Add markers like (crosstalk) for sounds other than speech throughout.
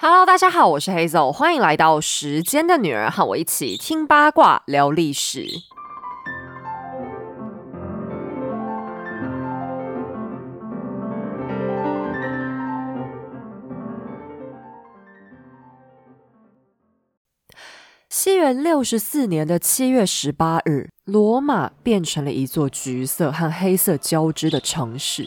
Hello，大家好，我是 Hazel，欢迎来到时间的女儿，和我一起听八卦聊历史。元六十四年的七月十八日，罗马变成了一座橘色和黑色交织的城市，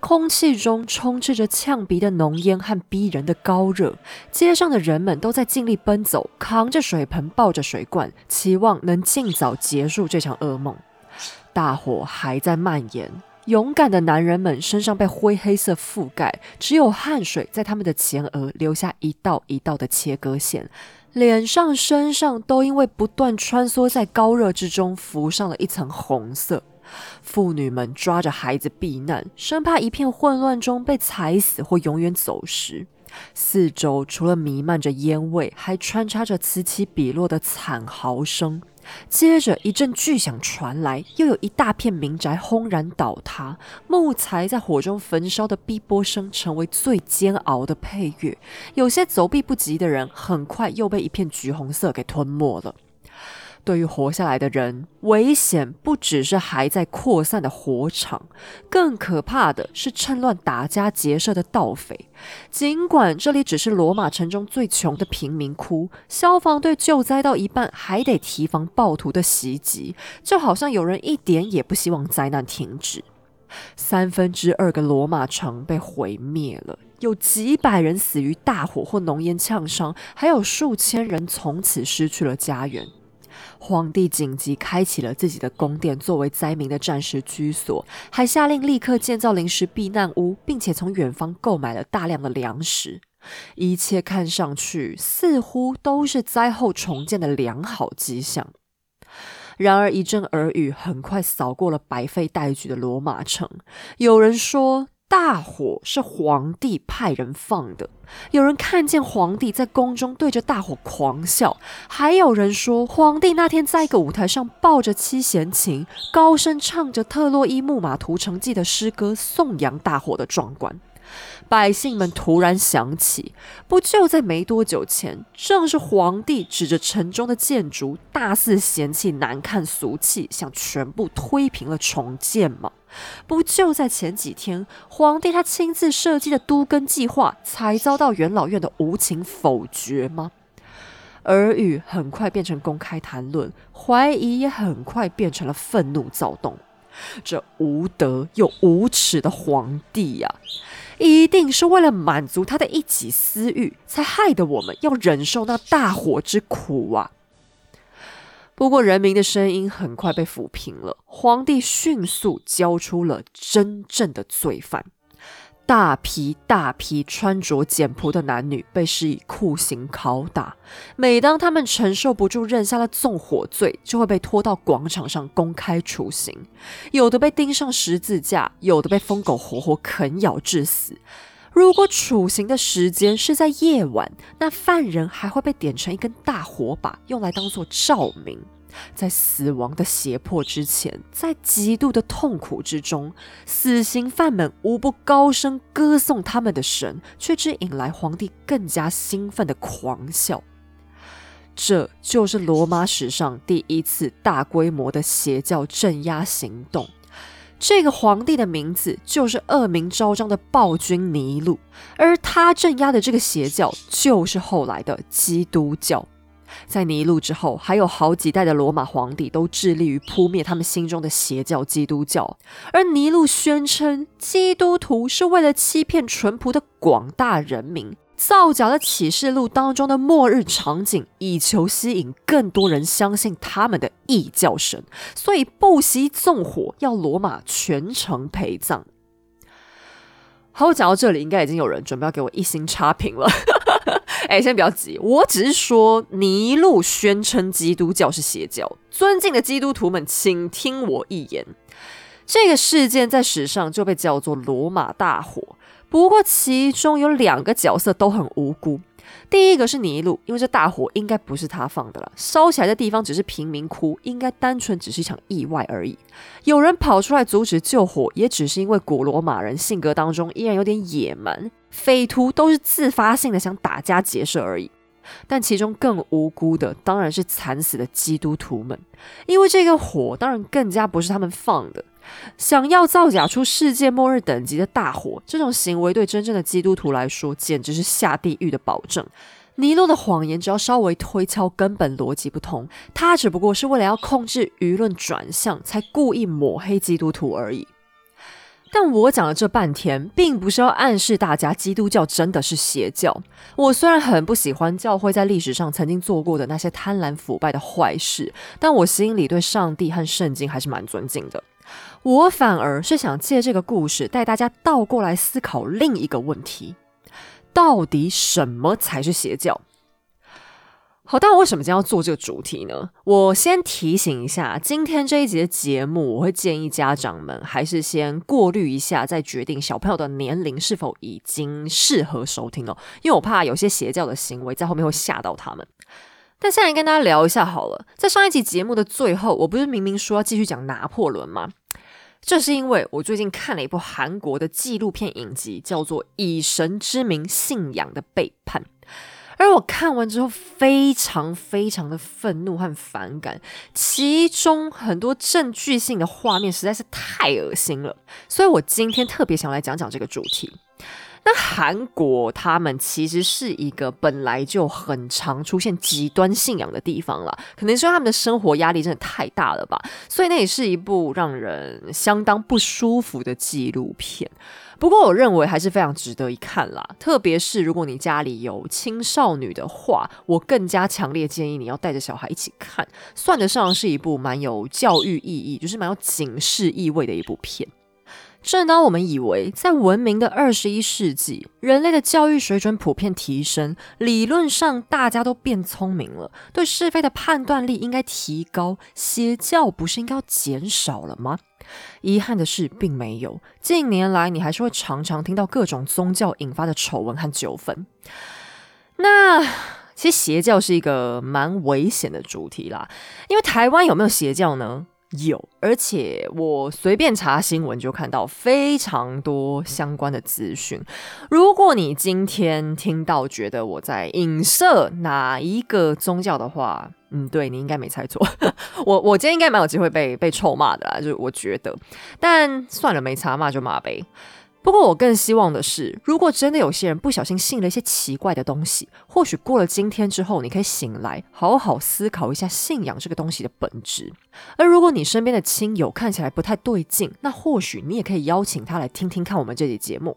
空气中充斥着呛鼻的浓烟和逼人的高热。街上的人们都在尽力奔走，扛着水盆，抱着水罐，期望能尽早结束这场噩梦。大火还在蔓延，勇敢的男人们身上被灰黑色覆盖，只有汗水在他们的前额留下一道一道的切割线。脸上、身上都因为不断穿梭在高热之中，浮上了一层红色。妇女们抓着孩子避难，生怕一片混乱中被踩死或永远走失。四周除了弥漫着烟味，还穿插着此起彼落的惨嚎声。接着一阵巨响传来，又有一大片民宅轰然倒塌，木材在火中焚烧的逼波声成为最煎熬的配乐。有些走避不及的人，很快又被一片橘红色给吞没了。对于活下来的人，危险不只是还在扩散的火场，更可怕的是趁乱打家劫舍的盗匪。尽管这里只是罗马城中最穷的贫民窟，消防队救灾到一半还得提防暴徒的袭击，就好像有人一点也不希望灾难停止。三分之二个罗马城被毁灭了，有几百人死于大火或浓烟呛伤，还有数千人从此失去了家园。皇帝紧急开启了自己的宫殿，作为灾民的暂时居所，还下令立刻建造临时避难屋，并且从远方购买了大量的粮食。一切看上去似乎都是灾后重建的良好迹象。然而，一阵耳语很快扫过了白费待举的罗马城。有人说。大火是皇帝派人放的，有人看见皇帝在宫中对着大火狂笑，还有人说皇帝那天在一个舞台上抱着七弦琴，高声唱着《特洛伊木马屠城记》的诗歌，颂扬大火的壮观。百姓们突然想起，不就在没多久前，正是皇帝指着城中的建筑，大肆嫌弃难看俗气，想全部推平了重建吗？不就在前几天，皇帝他亲自设计的都更计划，才遭到元老院的无情否决吗？耳语很快变成公开谈论，怀疑也很快变成了愤怒躁动。这无德又无耻的皇帝呀，一定是为了满足他的一己私欲，才害得我们要忍受那大火之苦啊！不过，人民的声音很快被抚平了。皇帝迅速交出了真正的罪犯，大批大批穿着简朴的男女被施以酷刑拷打。每当他们承受不住，认下了纵火罪，就会被拖到广场上公开处刑。有的被钉上十字架，有的被疯狗活活啃咬致死。如果处刑的时间是在夜晚，那犯人还会被点成一根大火把，用来当做照明。在死亡的胁迫之前，在极度的痛苦之中，死刑犯们无不高声歌颂他们的神，却只引来皇帝更加兴奋的狂笑。这就是罗马史上第一次大规模的邪教镇压行动。这个皇帝的名字就是恶名昭彰的暴君尼禄，而他镇压的这个邪教就是后来的基督教。在尼禄之后，还有好几代的罗马皇帝都致力于扑灭他们心中的邪教基督教，而尼禄宣称基督徒是为了欺骗淳朴的广大人民。造假了启示录当中的末日场景，以求吸引更多人相信他们的异教神，所以不惜纵火，要罗马全城陪葬。好，我讲到这里，应该已经有人准备要给我一星差评了。哎，先不要急，我只是说尼禄宣称基督教是邪教，尊敬的基督徒们，请听我一言。这个事件在史上就被叫做罗马大火。不过，其中有两个角色都很无辜。第一个是尼禄，因为这大火应该不是他放的了，烧起来的地方只是贫民窟，应该单纯只是一场意外而已。有人跑出来阻止救火，也只是因为古罗马人性格当中依然有点野蛮，匪徒都是自发性的想打家劫舍而已。但其中更无辜的当然是惨死的基督徒们，因为这个火当然更加不是他们放的。想要造假出世界末日等级的大火，这种行为对真正的基督徒来说简直是下地狱的保证。尼禄的谎言只要稍微推敲，根本逻辑不通。他只不过是为了要控制舆论转向，才故意抹黑基督徒而已。但我讲了这半天，并不是要暗示大家基督教真的是邪教。我虽然很不喜欢教会在历史上曾经做过的那些贪婪腐败的坏事，但我心里对上帝和圣经还是蛮尊敬的。我反而是想借这个故事带大家倒过来思考另一个问题。到底什么才是邪教？好，但我为什么今天要做这个主题呢？我先提醒一下，今天这一集的节目，我会建议家长们还是先过滤一下，再决定小朋友的年龄是否已经适合收听哦。因为我怕有些邪教的行为在后面会吓到他们。但现在跟大家聊一下好了，在上一集节目的最后，我不是明明说要继续讲拿破仑吗？这是因为我最近看了一部韩国的纪录片影集，叫做《以神之名：信仰的背叛》，而我看完之后非常非常的愤怒和反感，其中很多证据性的画面实在是太恶心了，所以我今天特别想来讲讲这个主题。那韩国他们其实是一个本来就很常出现极端信仰的地方了，可能是他们的生活压力真的太大了吧，所以那也是一部让人相当不舒服的纪录片。不过我认为还是非常值得一看啦，特别是如果你家里有青少女的话，我更加强烈建议你要带着小孩一起看，算得上是一部蛮有教育意义，就是蛮有警示意味的一部片。正当我们以为在文明的二十一世纪，人类的教育水准普遍提升，理论上大家都变聪明了，对是非的判断力应该提高，邪教不是应该减少了吗？遗憾的是，并没有。近年来，你还是会常常听到各种宗教引发的丑闻和纠纷。那其实邪教是一个蛮危险的主题啦，因为台湾有没有邪教呢？有，而且我随便查新闻就看到非常多相关的资讯。如果你今天听到觉得我在影射哪一个宗教的话，嗯，对你应该没猜错。(laughs) 我我今天应该蛮有机会被被臭骂的啦，就是我觉得。但算了，没查骂就骂呗。不过，我更希望的是，如果真的有些人不小心信了一些奇怪的东西，或许过了今天之后，你可以醒来，好好思考一下信仰这个东西的本质。而如果你身边的亲友看起来不太对劲，那或许你也可以邀请他来听听看我们这集节目。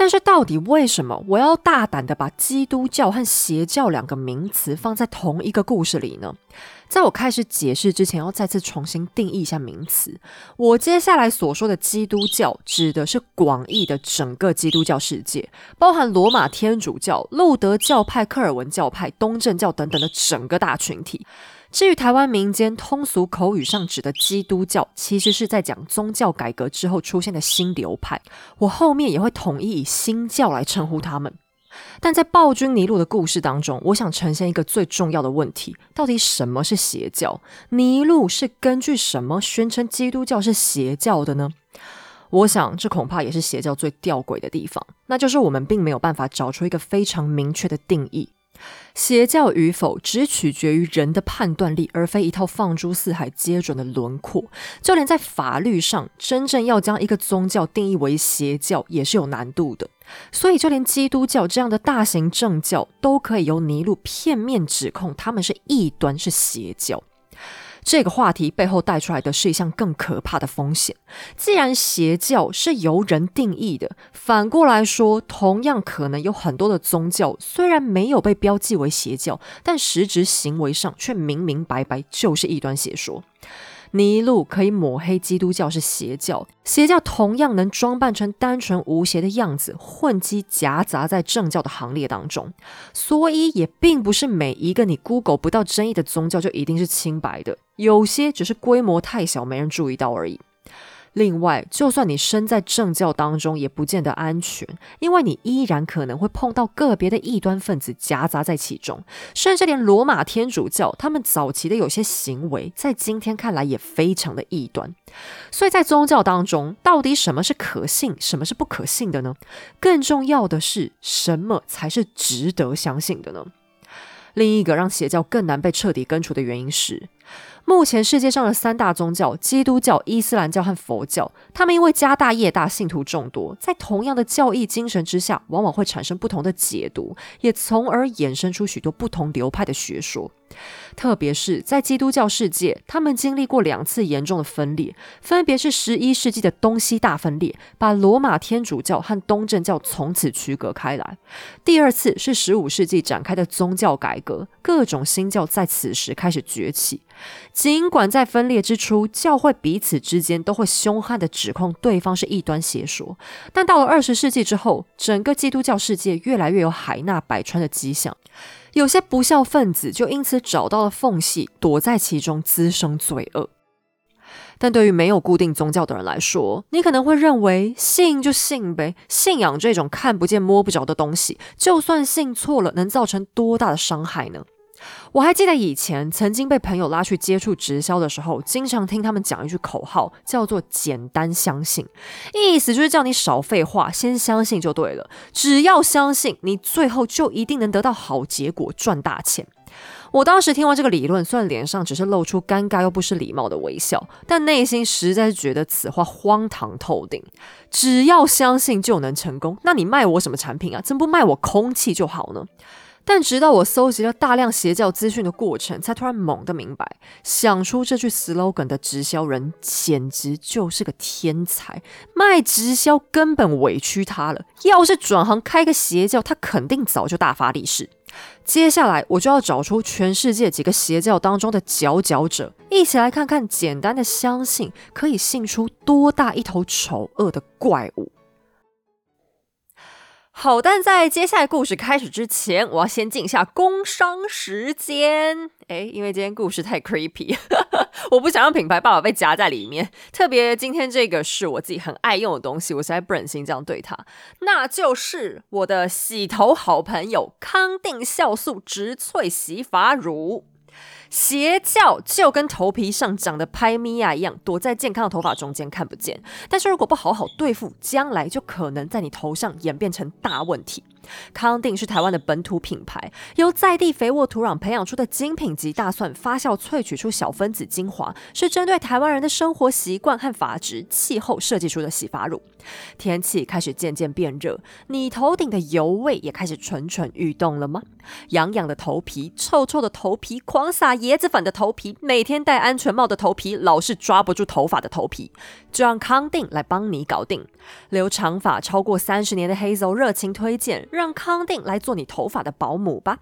但是，到底为什么我要大胆的把基督教和邪教两个名词放在同一个故事里呢？在我开始解释之前，要再次重新定义一下名词。我接下来所说的基督教，指的是广义的整个基督教世界，包含罗马天主教、路德教派、科尔文教派、东正教等等的整个大群体。至于台湾民间通俗口语上指的基督教，其实是在讲宗教改革之后出现的新流派。我后面也会统一以新教来称呼他们。但在暴君尼禄的故事当中，我想呈现一个最重要的问题：到底什么是邪教？尼禄是根据什么宣称基督教是邪教的呢？我想，这恐怕也是邪教最吊诡的地方，那就是我们并没有办法找出一个非常明确的定义。邪教与否只取决于人的判断力，而非一套放诸四海皆准的轮廓。就连在法律上，真正要将一个宗教定义为邪教，也是有难度的。所以，就连基督教这样的大型政教，都可以由尼禄片面指控他们是异端，是邪教。这个话题背后带出来的是一项更可怕的风险。既然邪教是由人定义的，反过来说，同样可能有很多的宗教虽然没有被标记为邪教，但实质行为上却明明白白就是异端邪说。尼禄可以抹黑基督教是邪教，邪教同样能装扮成单纯无邪的样子，混迹夹杂在正教的行列当中。所以也并不是每一个你 Google 不到争议的宗教就一定是清白的，有些只是规模太小，没人注意到而已。另外，就算你身在正教当中，也不见得安全，因为你依然可能会碰到个别的异端分子夹杂在其中，甚至连罗马天主教他们早期的有些行为，在今天看来也非常的异端。所以在宗教当中，到底什么是可信，什么是不可信的呢？更重要的是，什么才是值得相信的呢？另一个让邪教更难被彻底根除的原因是。目前世界上的三大宗教——基督教、伊斯兰教和佛教，他们因为家大业大、信徒众多，在同样的教义精神之下，往往会产生不同的解读，也从而衍生出许多不同流派的学说。特别是在基督教世界，他们经历过两次严重的分裂，分别是十一世纪的东西大分裂，把罗马天主教和东正教从此区隔开来；第二次是十五世纪展开的宗教改革，各种新教在此时开始崛起。尽管在分裂之初，教会彼此之间都会凶悍的指控对方是异端邪说，但到了二十世纪之后，整个基督教世界越来越有海纳百川的迹象。有些不孝分子就因此找到了缝隙，躲在其中滋生罪恶。但对于没有固定宗教的人来说，你可能会认为信就信呗，信仰这种看不见摸不着的东西，就算信错了，能造成多大的伤害呢？我还记得以前曾经被朋友拉去接触直销的时候，经常听他们讲一句口号，叫做“简单相信”，意思就是叫你少废话，先相信就对了。只要相信，你最后就一定能得到好结果，赚大钱。我当时听完这个理论，虽然脸上只是露出尴尬又不失礼貌的微笑，但内心实在是觉得此话荒唐透顶。只要相信就能成功，那你卖我什么产品啊？怎么不卖我空气就好呢？但直到我搜集了大量邪教资讯的过程，才突然猛地明白，想出这句 slogan 的直销人简直就是个天才。卖直销根本委屈他了，要是转行开个邪教，他肯定早就大发利市。接下来我就要找出全世界几个邪教当中的佼佼者，一起来看看简单的相信可以信出多大一头丑恶的怪物。好，但在接下来故事开始之前，我要先进一下工商时间。诶，因为今天故事太 creepy，(laughs) 我不想让品牌爸爸被夹在里面。特别今天这个是我自己很爱用的东西，我实在不忍心这样对他。那就是我的洗头好朋友康定酵素植萃洗发乳。邪教就跟头皮上长的拍咪呀一样，躲在健康的头发中间看不见。但是如果不好好对付，将来就可能在你头上演变成大问题。康定是台湾的本土品牌，由在地肥沃土壤培养出的精品级大蒜发酵萃取出小分子精华，是针对台湾人的生活习惯和发质、气候设计出的洗发乳。天气开始渐渐变热，你头顶的油味也开始蠢蠢欲动了吗？痒痒的头皮、臭臭的头皮、狂撒椰子粉的头皮、每天戴安全帽的头皮、老是抓不住头发的头皮，就让康定来帮你搞定。留长发超过三十年的 Hazel 热情推荐。让康定来做你头发的保姆吧。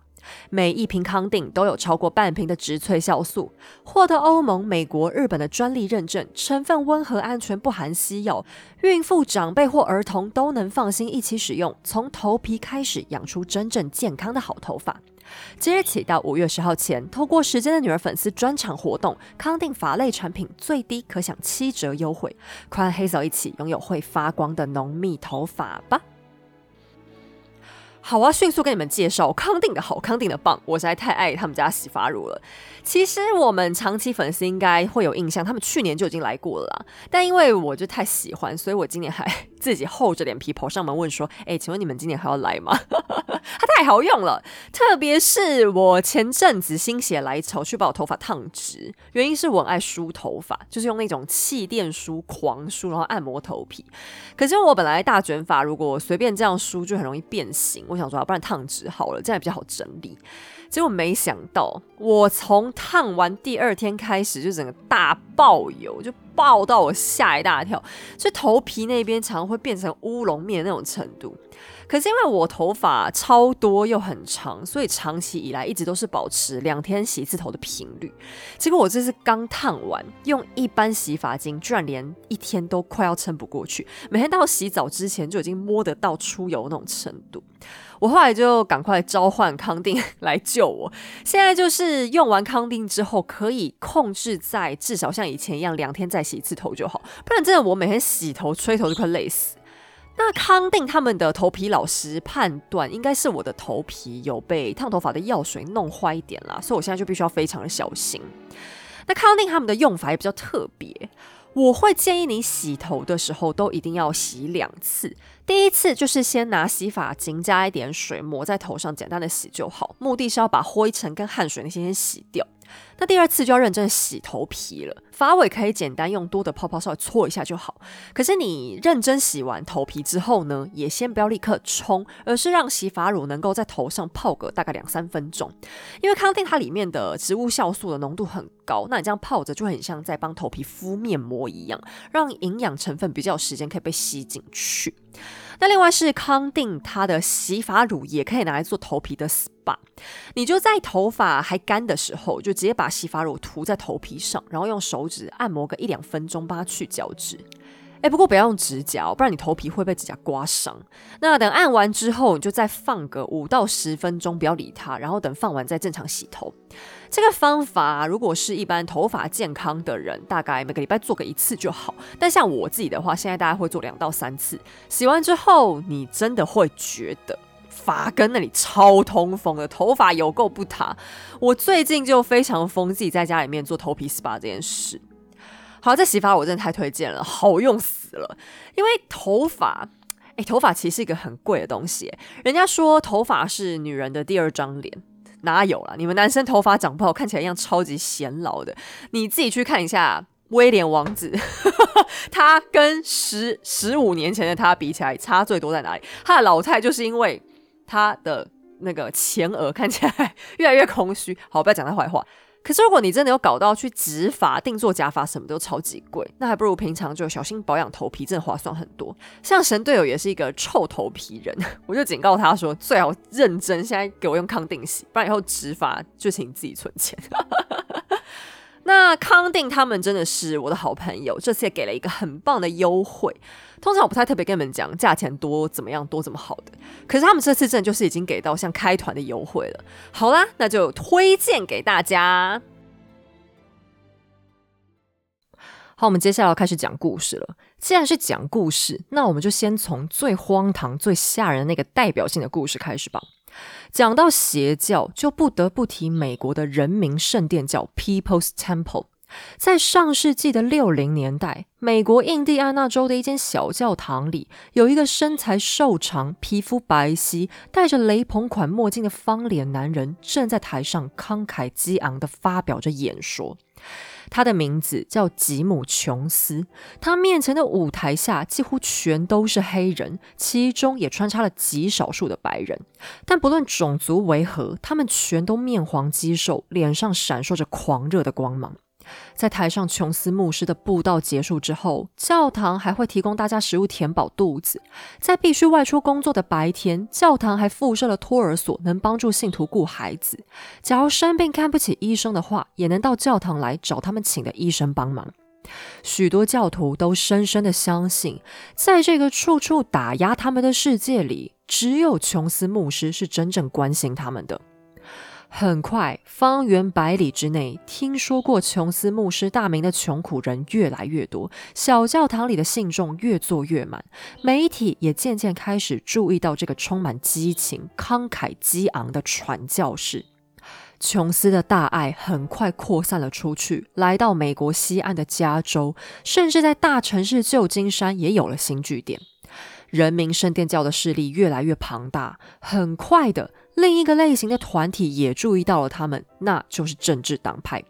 每一瓶康定都有超过半瓶的植萃酵素，获得欧盟、美国、日本的专利认证，成分温和、安全，不含西药，孕妇、长辈或儿童都能放心一起使用。从头皮开始养出真正健康的好头发。即日起到五月十号前，透过时间的女儿粉丝专场活动，康定发类产品最低可享七折优惠，快和黑嫂一起拥有会发光的浓密头发吧。好啊，迅速跟你们介绍康定的好，康定的棒，我实在太爱他们家洗发乳了。其实我们长期粉丝应该会有印象，他们去年就已经来过了啦。但因为我就太喜欢，所以我今年还自己厚着脸皮跑上门问说：“哎，请问你们今年还要来吗？” (laughs) 它太好用了，特别是我前阵子心血来潮去把我头发烫直，原因是我很爱梳头发，就是用那种气垫梳狂梳，然后按摩头皮。可是我本来大卷发，如果随便这样梳就很容易变形。我想说，不然烫直好了，这样比较好整理。结果没想到，我从烫完第二天开始，就整个大爆油，就爆到我吓一大跳，所以头皮那边常会变成乌龙面那种程度。可是因为我头发超多又很长，所以长期以来一直都是保持两天洗一次头的频率。结果我这次刚烫完，用一般洗发精，居然连一天都快要撑不过去。每天到洗澡之前就已经摸得到出油那种程度。我后来就赶快召唤康定 (laughs) 来救我。现在就是用完康定之后，可以控制在至少像以前一样两天再洗一次头就好，不然真的我每天洗头吹头就快累死。那康定他们的头皮老师判断，应该是我的头皮有被烫头发的药水弄坏一点啦，所以我现在就必须要非常的小心。那康定他们的用法也比较特别。我会建议你洗头的时候都一定要洗两次。第一次就是先拿洗发精加一点水抹在头上，简单的洗就好，目的是要把灰尘跟汗水那些先洗掉。那第二次就要认真洗头皮了，发尾可以简单用多的泡泡稍微搓一下就好。可是你认真洗完头皮之后呢，也先不要立刻冲，而是让洗发乳能够在头上泡个大概两三分钟。因为康定它里面的植物酵素的浓度很高，那你这样泡着就很像在帮头皮敷面膜一样，让营养成分比较有时间可以被吸进去。那另外是康定，它的洗发乳也可以拿来做头皮的 SPA。你就在头发还干的时候，就直接把洗发乳涂在头皮上，然后用手指按摩个一两分钟，帮它去角质。哎，不过不要用指甲，不然你头皮会被指甲刮伤。那等按完之后，你就再放个五到十分钟，不要理它，然后等放完再正常洗头。这个方法如果是一般头发健康的人，大概每个礼拜做个一次就好。但像我自己的话，现在大概会做两到三次。洗完之后，你真的会觉得发根那里超通风的，头发有够不塌。我最近就非常疯自己在家里面做头皮 SPA 这件事。好，这洗发我真的太推荐了，好用死了。因为头发，哎，头发其实是一个很贵的东西。人家说头发是女人的第二张脸。哪有了？你们男生头发长不好，看起来一样超级显老的。你自己去看一下威廉王子，(laughs) 他跟十十五年前的他比起来，差最多在哪里？他的老态就是因为他的那个前额看起来 (laughs) 越来越空虚。好，不要讲他坏话。可是，如果你真的有搞到去植发、定做假发，什么都超级贵，那还不如平常就小心保养头皮，真的划算很多。像神队友也是一个臭头皮人，(laughs) 我就警告他说，最好认真，现在给我用康定洗，不然以后植发就请自己存钱。那康定他们真的是我的好朋友，这次也给了一个很棒的优惠。通常我不太特别跟你们讲价钱多怎么样多怎么好的，可是他们这次真的就是已经给到像开团的优惠了。好啦，那就推荐给大家。好，我们接下来要开始讲故事了。既然是讲故事，那我们就先从最荒唐、最吓人的那个代表性的故事开始吧。讲到邪教，就不得不提美国的人民圣殿教 （People's Temple）。在上世纪的六零年代，美国印第安纳州的一间小教堂里，有一个身材瘦长、皮肤白皙、戴着雷朋款墨镜的方脸男人，正在台上慷慨激昂地发表着演说。他的名字叫吉姆·琼斯，他面前的舞台下几乎全都是黑人，其中也穿插了极少数的白人。但不论种族为何，他们全都面黄肌瘦，脸上闪烁着狂热的光芒。在台上，琼斯牧师的布道结束之后，教堂还会提供大家食物填饱肚子。在必须外出工作的白天，教堂还附设了托儿所，能帮助信徒顾孩子。假如生病看不起医生的话，也能到教堂来找他们请的医生帮忙。许多教徒都深深的相信，在这个处处打压他们的世界里，只有琼斯牧师是真正关心他们的。很快，方圆百里之内，听说过琼斯牧师大名的穷苦人越来越多，小教堂里的信众越坐越满，媒体也渐渐开始注意到这个充满激情、慷慨激昂的传教士。琼斯的大爱很快扩散了出去，来到美国西岸的加州，甚至在大城市旧金山也有了新据点。人民圣殿教的势力越来越庞大，很快的。另一个类型的团体也注意到了他们，那就是政治党派。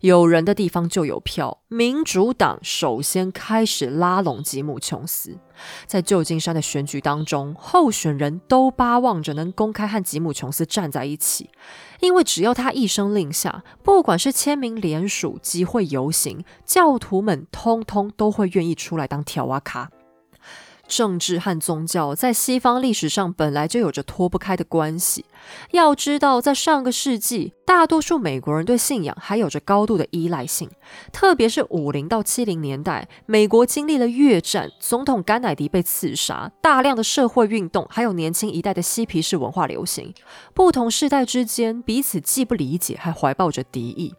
有人的地方就有票，民主党首先开始拉拢吉姆·琼斯。在旧金山的选举当中，候选人都巴望着能公开和吉姆·琼斯站在一起，因为只要他一声令下，不管是签名联署、集会游行，教徒们通通都会愿意出来当条阿卡。政治和宗教在西方历史上本来就有着脱不开的关系。要知道，在上个世纪，大多数美国人对信仰还有着高度的依赖性，特别是五零到七零年代，美国经历了越战，总统甘乃迪被刺杀，大量的社会运动，还有年轻一代的嬉皮士文化流行，不同世代之间彼此既不理解，还怀抱着敌意。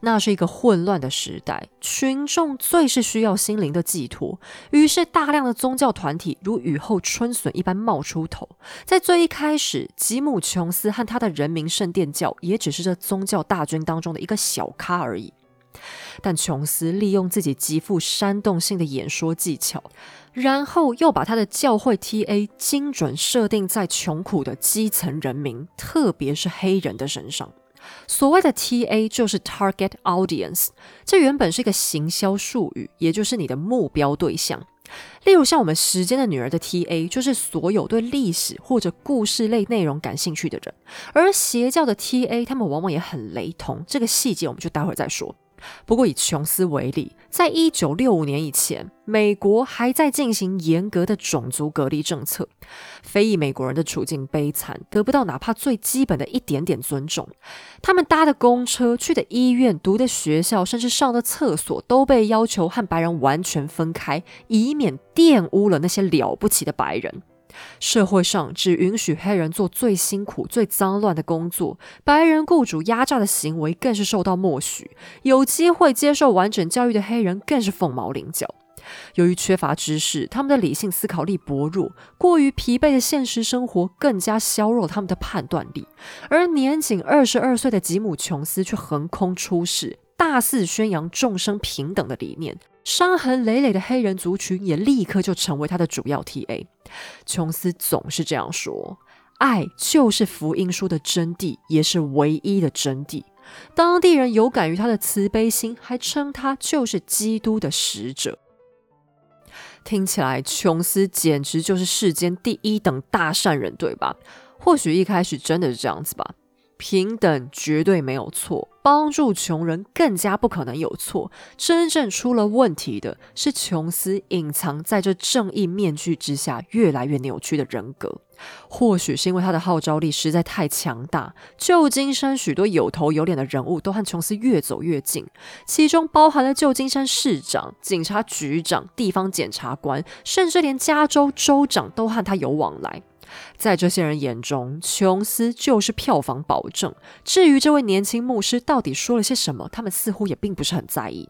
那是一个混乱的时代，群众最是需要心灵的寄托，于是大量的宗教团体如雨后春笋一般冒出头。在最一开始，吉姆·琼斯和他的人民圣殿教也只是这宗教大军当中的一个小咖而已。但琼斯利用自己极富煽动性的演说技巧，然后又把他的教会 TA 精准设定在穷苦的基层人民，特别是黑人的身上。所谓的 TA 就是 Target Audience，这原本是一个行销术语，也就是你的目标对象。例如像我们时间的女儿的 TA，就是所有对历史或者故事类内容感兴趣的人。而邪教的 TA，他们往往也很雷同，这个细节我们就待会儿再说。不过以琼斯为例，在一九六五年以前，美国还在进行严格的种族隔离政策，非裔美国人的处境悲惨，得不到哪怕最基本的一点点尊重。他们搭的公车、去的医院、读的学校，甚至上的厕所，都被要求和白人完全分开，以免玷污了那些了不起的白人。社会上只允许黑人做最辛苦、最脏乱的工作，白人雇主压榨的行为更是受到默许。有机会接受完整教育的黑人更是凤毛麟角。由于缺乏知识，他们的理性思考力薄弱，过于疲惫的现实生活更加削弱他们的判断力。而年仅二十二岁的吉姆·琼斯却横空出世，大肆宣扬众生平等的理念。伤痕累累的黑人族群也立刻就成为他的主要 TA。琼斯总是这样说：“爱就是福音书的真谛，也是唯一的真谛。”当地人有感于他的慈悲心，还称他就是基督的使者。听起来，琼斯简直就是世间第一等大善人，对吧？或许一开始真的是这样子吧。平等绝对没有错，帮助穷人更加不可能有错。真正出了问题的是琼斯隐藏在这正义面具之下越来越扭曲的人格。或许是因为他的号召力实在太强大，旧金山许多有头有脸的人物都和琼斯越走越近，其中包含了旧金山市长、警察局长、地方检察官，甚至连加州州长都和他有往来。在这些人眼中，琼斯就是票房保证。至于这位年轻牧师到底说了些什么，他们似乎也并不是很在意。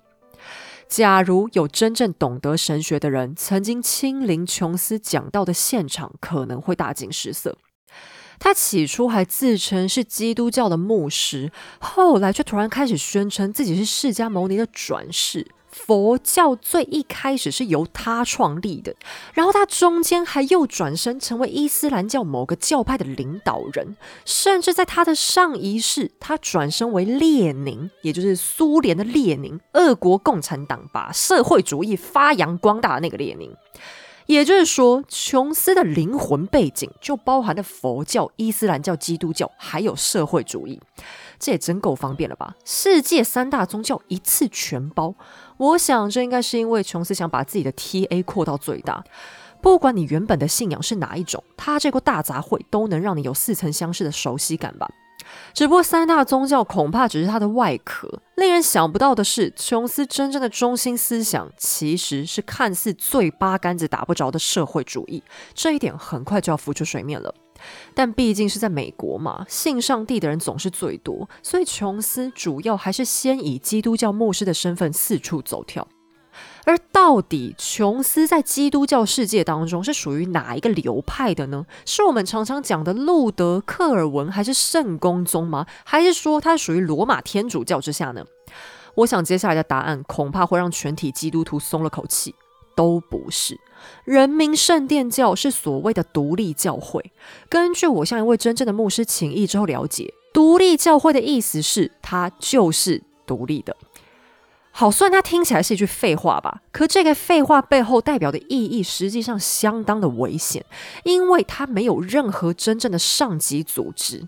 假如有真正懂得神学的人曾经亲临琼斯讲道的现场，可能会大惊失色。他起初还自称是基督教的牧师，后来却突然开始宣称自己是释迦牟尼的转世。佛教最一开始是由他创立的，然后他中间还又转身成为伊斯兰教某个教派的领导人，甚至在他的上一世，他转身为列宁，也就是苏联的列宁，俄国共产党把社会主义发扬光大的那个列宁。也就是说，琼斯的灵魂背景就包含了佛教、伊斯兰教、基督教，还有社会主义。这也真够方便了吧？世界三大宗教一次全包。我想，这应该是因为琼斯想把自己的 TA 扩到最大。不管你原本的信仰是哪一种，他这个大杂烩都能让你有似曾相识的熟悉感吧。只不过三大宗教恐怕只是它的外壳，令人想不到的是，琼斯真正的中心思想其实是看似最八竿子打不着的社会主义。这一点很快就要浮出水面了。但毕竟是在美国嘛，信上帝的人总是最多，所以琼斯主要还是先以基督教牧师的身份四处走跳。而到底琼斯在基督教世界当中是属于哪一个流派的呢？是我们常常讲的路德、克尔文，还是圣公宗吗？还是说他属于罗马天主教之下呢？我想接下来的答案恐怕会让全体基督徒松了口气。都不是，人民圣殿教是所谓的独立教会。根据我向一位真正的牧师请益之后了解，独立教会的意思是它就是独立的。好，虽然它听起来是一句废话吧，可这个废话背后代表的意义实际上相当的危险，因为它没有任何真正的上级组织。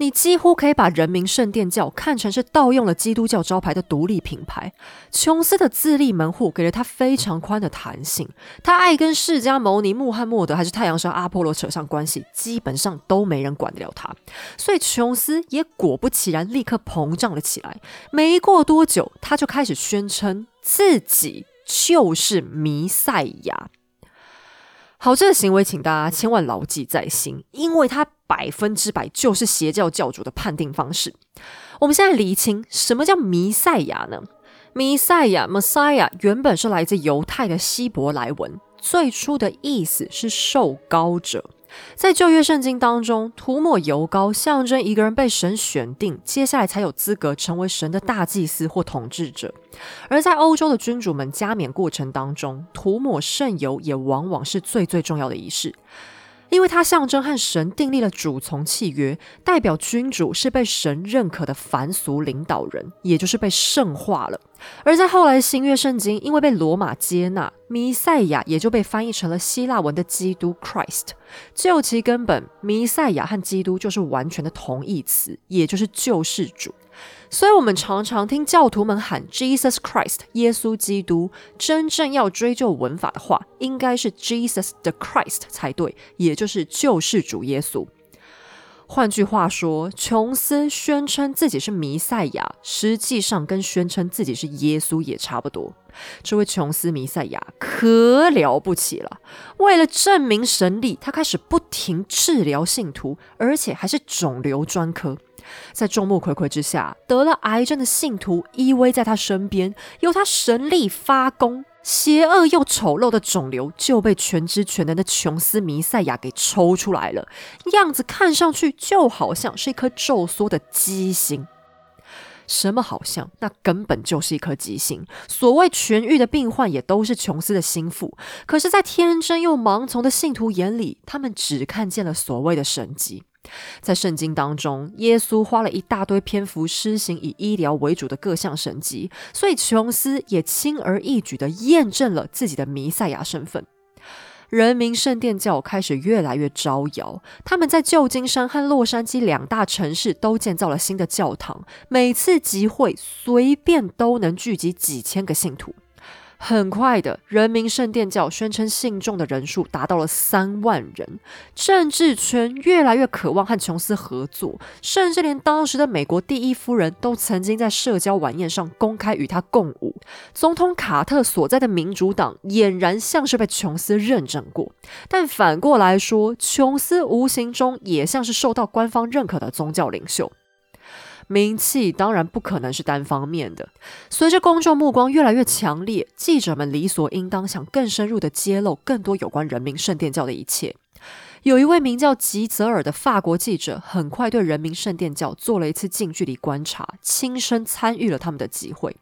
你几乎可以把人民圣殿教看成是盗用了基督教招牌的独立品牌。琼斯的自立门户给了他非常宽的弹性，他爱跟释迦牟尼、穆罕默德还是太阳神阿波罗扯上关系，基本上都没人管得了他。所以琼斯也果不其然立刻膨胀了起来。没过多久，他就开始宣称自己就是弥赛亚。好，这个行为请大家千万牢记在心，因为他百分之百就是邪教教主的判定方式。我们现在厘清什么叫弥赛亚呢？弥赛亚 （Messiah） 原本是来自犹太的希伯来文，最初的意思是受膏者。在旧约圣经当中，涂抹油膏象征一个人被神选定，接下来才有资格成为神的大祭司或统治者。而在欧洲的君主们加冕过程当中，涂抹圣油也往往是最最重要的仪式。因为它象征和神订立了主从契约，代表君主是被神认可的凡俗领导人，也就是被圣化了。而在后来新约圣经，因为被罗马接纳，弥赛亚也就被翻译成了希腊文的基督 （Christ）。就其根本，弥赛亚和基督就是完全的同义词，也就是救世主。所以，我们常常听教徒们喊 “Jesus Christ”（ 耶稣基督），真正要追究文法的话，应该是 “Jesus the Christ” 才对，也就是救世主耶稣。换句话说，琼斯宣称自己是弥赛亚，实际上跟宣称自己是耶稣也差不多。这位琼斯弥赛亚可了不起了，为了证明神力，他开始不停治疗信徒，而且还是肿瘤专科。在众目睽睽之下，得了癌症的信徒依偎在他身边，由他神力发功，邪恶又丑陋的肿瘤就被全知全能的琼斯弥赛亚给抽出来了，样子看上去就好像是一颗皱缩的畸形。什么好像？那根本就是一颗畸形。所谓痊愈的病患也都是琼斯的心腹，可是，在天真又盲从的信徒眼里，他们只看见了所谓的神迹。在圣经当中，耶稣花了一大堆篇幅施行以医疗为主的各项神迹，所以琼斯也轻而易举地验证了自己的弥赛亚身份。人民圣殿教开始越来越招摇，他们在旧金山和洛杉矶两大城市都建造了新的教堂，每次集会随便都能聚集几千个信徒。很快的，人民圣殿教宣称信众的人数达到了三万人。政治圈越来越渴望和琼斯合作，甚至连当时的美国第一夫人都曾经在社交晚宴上公开与他共舞。总统卡特所在的民主党俨然像是被琼斯认证过，但反过来说，琼斯无形中也像是受到官方认可的宗教领袖。名气当然不可能是单方面的。随着公众目光越来越强烈，记者们理所应当想更深入的揭露更多有关人民圣殿教的一切。有一位名叫吉泽尔的法国记者，很快对人民圣殿教做了一次近距离观察，亲身参与了他们的集会。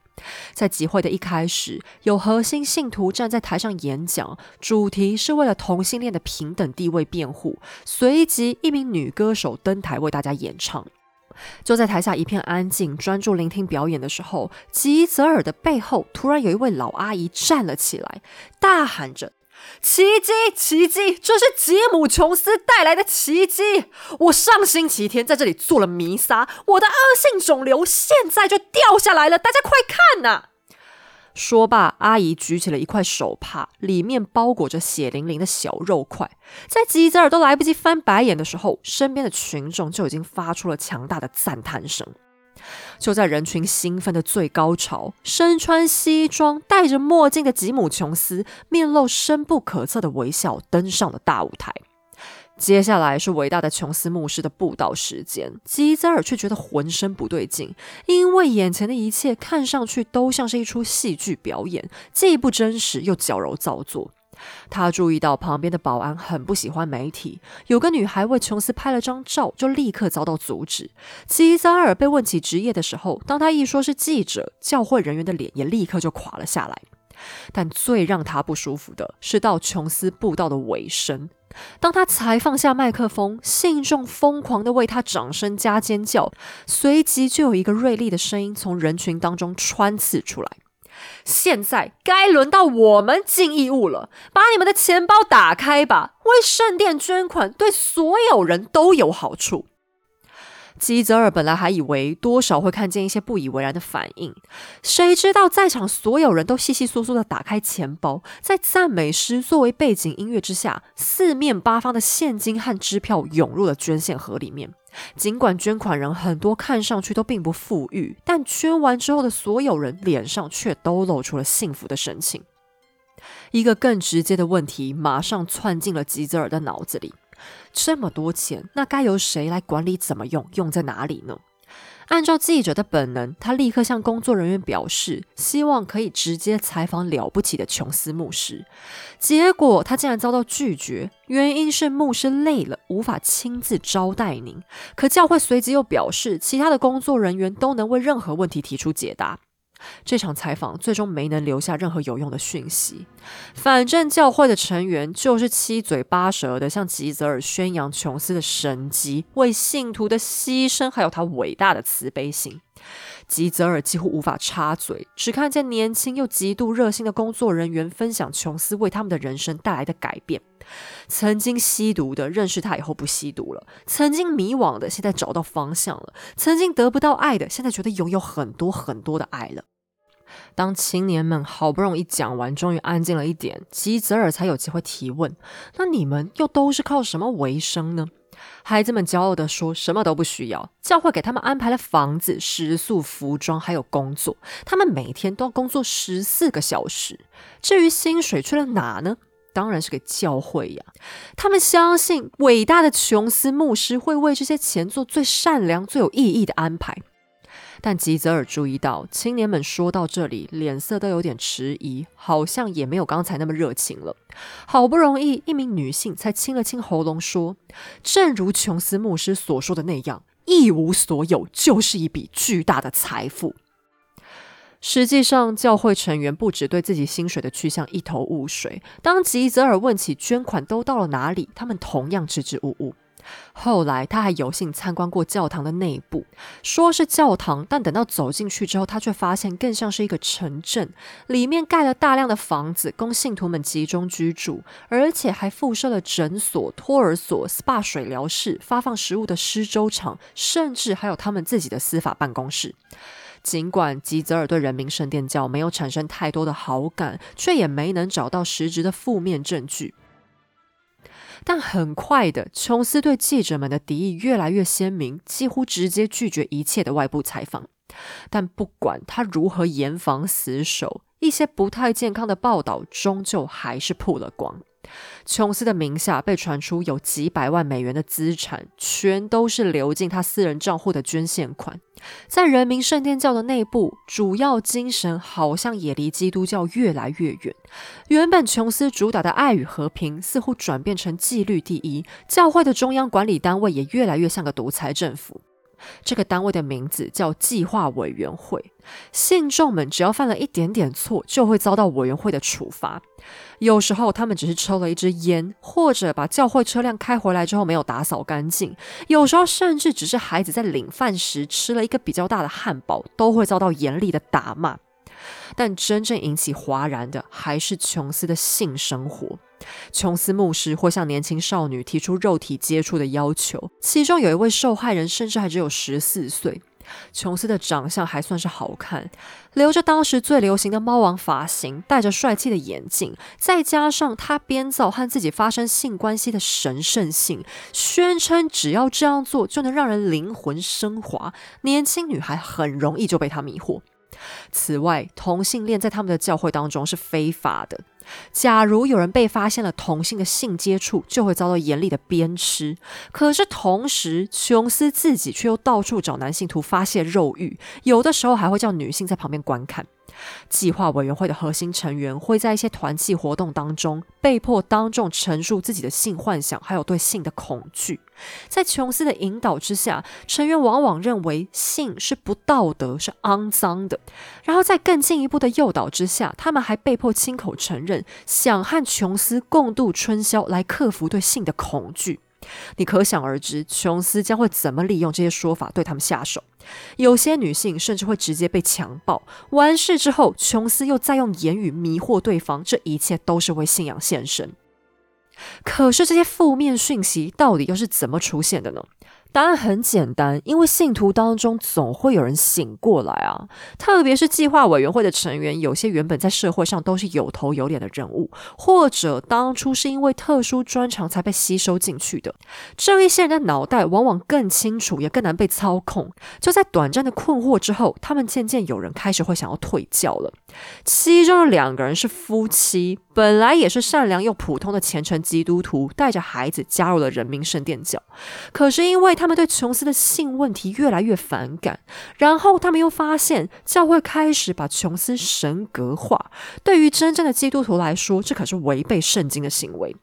在集会的一开始，有核心信徒站在台上演讲，主题是为了同性恋的平等地位辩护。随即，一名女歌手登台为大家演唱。就在台下一片安静、专注聆听表演的时候，吉泽尔的背后突然有一位老阿姨站了起来，大喊着：“奇迹！奇迹！这是吉姆·琼斯带来的奇迹！我上星期天在这里做了弥撒，我的恶性肿瘤现在就掉下来了，大家快看呐！”说罢，阿姨举起了一块手帕，里面包裹着血淋淋的小肉块。在吉泽尔都来不及翻白眼的时候，身边的群众就已经发出了强大的赞叹声。就在人群兴奋的最高潮，身穿西装、戴着墨镜的吉姆·琼斯，面露深不可测的微笑，登上了大舞台。接下来是伟大的琼斯牧师的布道时间，吉泽尔却觉得浑身不对劲，因为眼前的一切看上去都像是一出戏剧表演，既不真实又矫揉造作。他注意到旁边的保安很不喜欢媒体，有个女孩为琼斯拍了张照，就立刻遭到阻止。吉泽尔被问起职业的时候，当他一说是记者，教会人员的脸也立刻就垮了下来。但最让他不舒服的是，到琼斯布道的尾声。当他才放下麦克风，信众疯狂地为他掌声加尖叫，随即就有一个锐利的声音从人群当中穿刺出来。现在该轮到我们尽义务了，把你们的钱包打开吧，为圣殿捐款对所有人都有好处。吉泽尔本来还以为多少会看见一些不以为然的反应，谁知道在场所有人都稀稀疏疏的打开钱包，在赞美诗作为背景音乐之下，四面八方的现金和支票涌入了捐献盒里面。尽管捐款人很多看上去都并不富裕，但捐完之后的所有人脸上却都露出了幸福的神情。一个更直接的问题马上窜进了吉泽尔的脑子里。这么多钱，那该由谁来管理？怎么用？用在哪里呢？按照记者的本能，他立刻向工作人员表示，希望可以直接采访了不起的琼斯牧师。结果他竟然遭到拒绝，原因是牧师累了，无法亲自招待您。可教会随即又表示，其他的工作人员都能为任何问题提出解答。这场采访最终没能留下任何有用的讯息。反正教会的成员就是七嘴八舌的向吉泽尔宣扬琼斯的神迹、为信徒的牺牲，还有他伟大的慈悲心。吉泽尔几乎无法插嘴，只看见年轻又极度热心的工作人员分享琼斯为他们的人生带来的改变。曾经吸毒的认识他以后不吸毒了；曾经迷惘的现在找到方向了；曾经得不到爱的现在觉得拥有很多很多的爱了。当青年们好不容易讲完，终于安静了一点，吉泽尔才有机会提问：“那你们又都是靠什么为生呢？”孩子们骄傲地说：“什么都不需要，教会给他们安排了房子、食宿、服装，还有工作。他们每天都要工作十四个小时。至于薪水去了哪呢？当然是给教会呀。他们相信伟大的琼斯牧师会为这些钱做最善良、最有意义的安排。”但吉泽尔注意到，青年们说到这里，脸色都有点迟疑，好像也没有刚才那么热情了。好不容易，一名女性才清了清喉咙，说：“正如琼斯牧师所说的那样，一无所有就是一笔巨大的财富。”实际上，教会成员不止对自己薪水的去向一头雾水。当吉泽尔问起捐款都到了哪里，他们同样支支吾吾。后来，他还有幸参观过教堂的内部，说是教堂，但等到走进去之后，他却发现更像是一个城镇，里面盖了大量的房子供信徒们集中居住，而且还附设了诊所、托儿所、SPA 水疗室、发放食物的施粥厂，甚至还有他们自己的司法办公室。尽管吉泽尔对人民圣殿教没有产生太多的好感，却也没能找到实质的负面证据。但很快的，琼斯对记者们的敌意越来越鲜明，几乎直接拒绝一切的外部采访。但不管他如何严防死守，一些不太健康的报道终究还是曝了光。琼斯的名下被传出有几百万美元的资产，全都是流进他私人账户的捐献款。在人民圣殿教的内部，主要精神好像也离基督教越来越远。原本琼斯主打的爱与和平，似乎转变成纪律第一。教会的中央管理单位也越来越像个独裁政府。这个单位的名字叫计划委员会，信众们只要犯了一点点错，就会遭到委员会的处罚。有时候他们只是抽了一支烟，或者把教会车辆开回来之后没有打扫干净；有时候甚至只是孩子在领饭时吃了一个比较大的汉堡，都会遭到严厉的打骂。但真正引起哗然的，还是琼斯的性生活。琼斯牧师会向年轻少女提出肉体接触的要求，其中有一位受害人甚至还只有十四岁。琼斯的长相还算是好看，留着当时最流行的猫王发型，戴着帅气的眼镜，再加上他编造和自己发生性关系的神圣性，宣称只要这样做就能让人灵魂升华，年轻女孩很容易就被他迷惑。此外，同性恋在他们的教会当中是非法的。假如有人被发现了同性的性接触，就会遭到严厉的鞭笞。可是同时，琼斯自己却又到处找男性图发泄肉欲，有的时候还会叫女性在旁边观看。计划委员会的核心成员会在一些团契活动当中被迫当众陈述自己的性幻想，还有对性的恐惧。在琼斯的引导之下，成员往往认为性是不道德、是肮脏的。然后在更进一步的诱导之下，他们还被迫亲口承认想和琼斯共度春宵，来克服对性的恐惧。你可想而知，琼斯将会怎么利用这些说法对他们下手。有些女性甚至会直接被强暴，完事之后，琼斯又再用言语迷惑对方，这一切都是为信仰献身。可是这些负面讯息到底又是怎么出现的呢？答案很简单，因为信徒当中总会有人醒过来啊，特别是计划委员会的成员，有些原本在社会上都是有头有脸的人物，或者当初是因为特殊专长才被吸收进去的。这一些人的脑袋往往更清楚，也更难被操控。就在短暂的困惑之后，他们渐渐有人开始会想要退教了。其中的两个人是夫妻，本来也是善良又普通的虔诚基督徒，带着孩子加入了人民圣殿教，可是因为他。他们对琼斯的性问题越来越反感，然后他们又发现教会开始把琼斯神格化。对于真正的基督徒来说，这可是违背圣经的行为。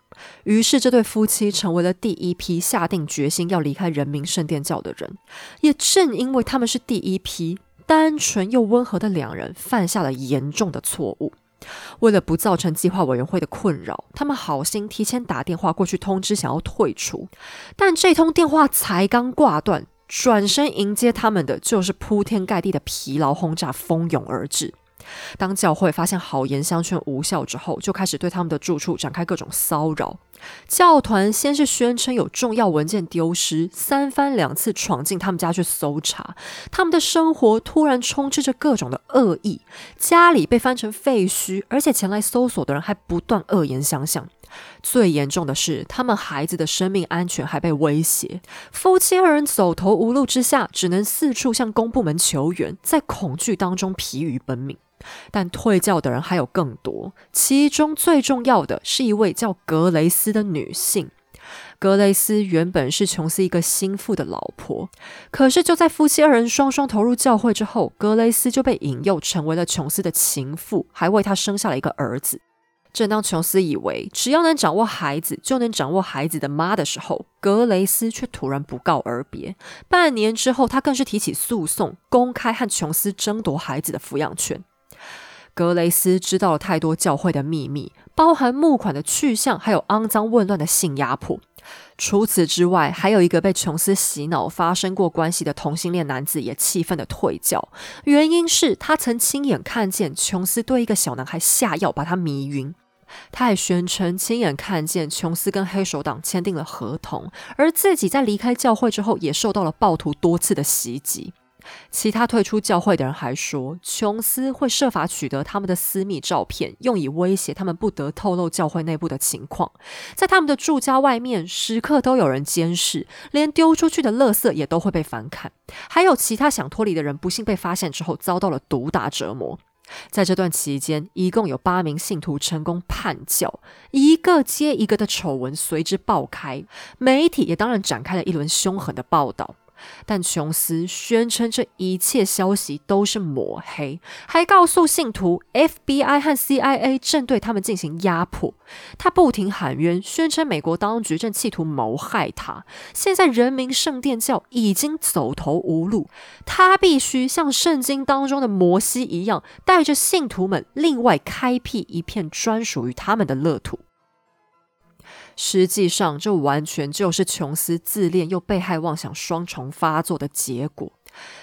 于是，这对夫妻成为了第一批下定决心要离开人民圣殿教的人。也正因为他们是第一批单纯又温和的两人，犯下了严重的错误。为了不造成计划委员会的困扰，他们好心提前打电话过去通知想要退出，但这通电话才刚挂断，转身迎接他们的就是铺天盖地的疲劳轰炸蜂拥而至。当教会发现好言相劝无效之后，就开始对他们的住处展开各种骚扰。教团先是宣称有重要文件丢失，三番两次闯进他们家去搜查。他们的生活突然充斥着各种的恶意，家里被翻成废墟，而且前来搜索的人还不断恶言相向。最严重的是，他们孩子的生命安全还被威胁。夫妻二人走投无路之下，只能四处向公部门求援，在恐惧当中疲于奔命。但退教的人还有更多，其中最重要的是一位叫格雷斯的女性。格雷斯原本是琼斯一个心腹的老婆，可是就在夫妻二人双双投入教会之后，格雷斯就被引诱成为了琼斯的情妇，还为他生下了一个儿子。正当琼斯以为只要能掌握孩子就能掌握孩子的妈的时候，格雷斯却突然不告而别。半年之后，他更是提起诉讼，公开和琼斯争夺孩子的抚养权。格雷斯知道了太多教会的秘密，包含募款的去向，还有肮脏混乱的性压迫。除此之外，还有一个被琼斯洗脑、发生过关系的同性恋男子也气愤的退教，原因是他曾亲眼看见琼斯对一个小男孩下药，把他迷晕。他还宣称亲眼看见琼斯跟黑手党签订了合同，而自己在离开教会之后，也受到了暴徒多次的袭击。其他退出教会的人还说，琼斯会设法取得他们的私密照片，用以威胁他们不得透露教会内部的情况。在他们的住家外面，时刻都有人监视，连丢出去的垃圾也都会被反砍。还有其他想脱离的人，不幸被发现之后，遭到了毒打折磨。在这段期间，一共有八名信徒成功叛教，一个接一个的丑闻随之爆开，媒体也当然展开了一轮凶狠的报道。但琼斯宣称这一切消息都是抹黑，还告诉信徒 FBI 和 CIA 正对他们进行压迫。他不停喊冤，宣称美国当局正企图谋害他。现在人民圣殿教已经走投无路，他必须像圣经当中的摩西一样，带着信徒们另外开辟一片专属于他们的乐土。实际上，这完全就是琼斯自恋又被害妄想双重发作的结果。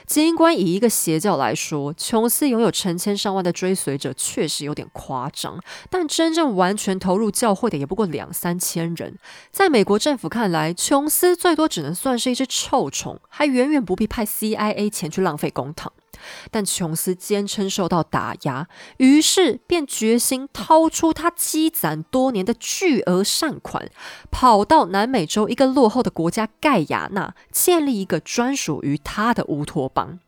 尽管以一个邪教来说，琼斯拥有成千上万的追随者，确实有点夸张，但真正完全投入教会的也不过两三千人。在美国政府看来，琼斯最多只能算是一只臭虫，还远远不必派 CIA 前去浪费公帑。但琼斯坚称受到打压，于是便决心掏出他积攒多年的巨额善款，跑到南美洲一个落后的国家盖亚那，建立一个专属于他的乌托邦。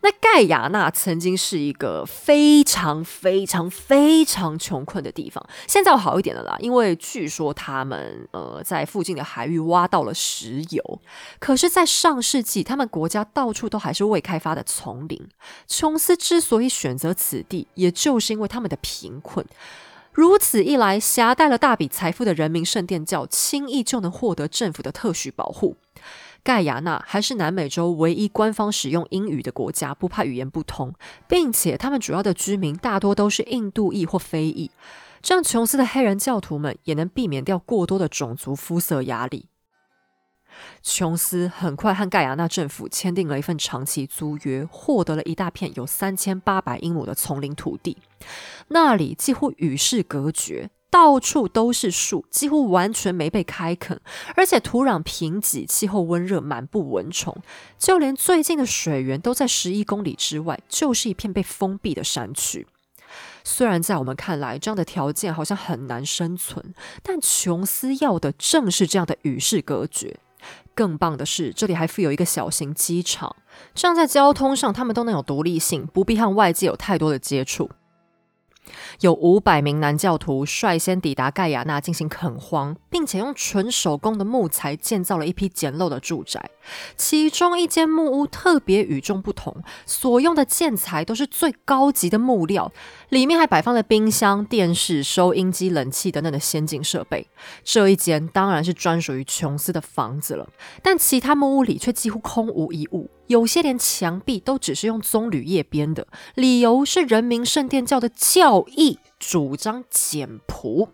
那盖亚纳曾经是一个非常非常非常穷困的地方，现在好一点了啦，因为据说他们呃在附近的海域挖到了石油。可是，在上世纪，他们国家到处都还是未开发的丛林。琼斯之所以选择此地，也就是因为他们的贫困。如此一来，携带了大笔财富的人民圣殿教，轻易就能获得政府的特许保护。盖亚纳还是南美洲唯一官方使用英语的国家，不怕语言不通，并且他们主要的居民大多都是印度裔或非裔。这样琼斯的黑人教徒们也能避免掉过多的种族肤色压力。琼斯很快和盖亚纳政府签订了一份长期租约，获得了一大片有三千八百英亩的丛林土地，那里几乎与世隔绝。到处都是树，几乎完全没被开垦，而且土壤贫瘠，气候温热，满布蚊虫，就连最近的水源都在十一公里之外，就是一片被封闭的山区。虽然在我们看来，这样的条件好像很难生存，但琼斯要的正是这样的与世隔绝。更棒的是，这里还附有一个小型机场，这样在交通上他们都能有独立性，不必和外界有太多的接触。有五百名男教徒率先抵达盖亚纳进行垦荒，并且用纯手工的木材建造了一批简陋的住宅。其中一间木屋特别与众不同，所用的建材都是最高级的木料，里面还摆放了冰箱、电视、收音机、冷气等等的先进设备。这一间当然是专属于琼斯的房子了，但其他木屋里却几乎空无一物。有些连墙壁都只是用棕榈叶编的，理由是人民圣殿教的教义主张简朴。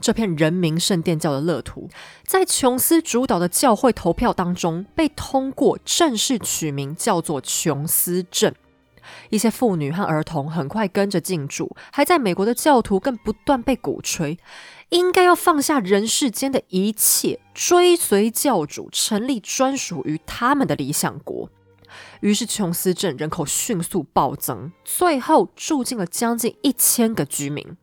这片人民圣殿教的乐土，在琼斯主导的教会投票当中被通过，正式取名叫做琼斯镇。一些妇女和儿童很快跟着进驻，还在美国的教徒更不断被鼓吹。应该要放下人世间的一切，追随教主，成立专属于他们的理想国。于是，琼斯镇人口迅速暴增，最后住进了将近一千个居民。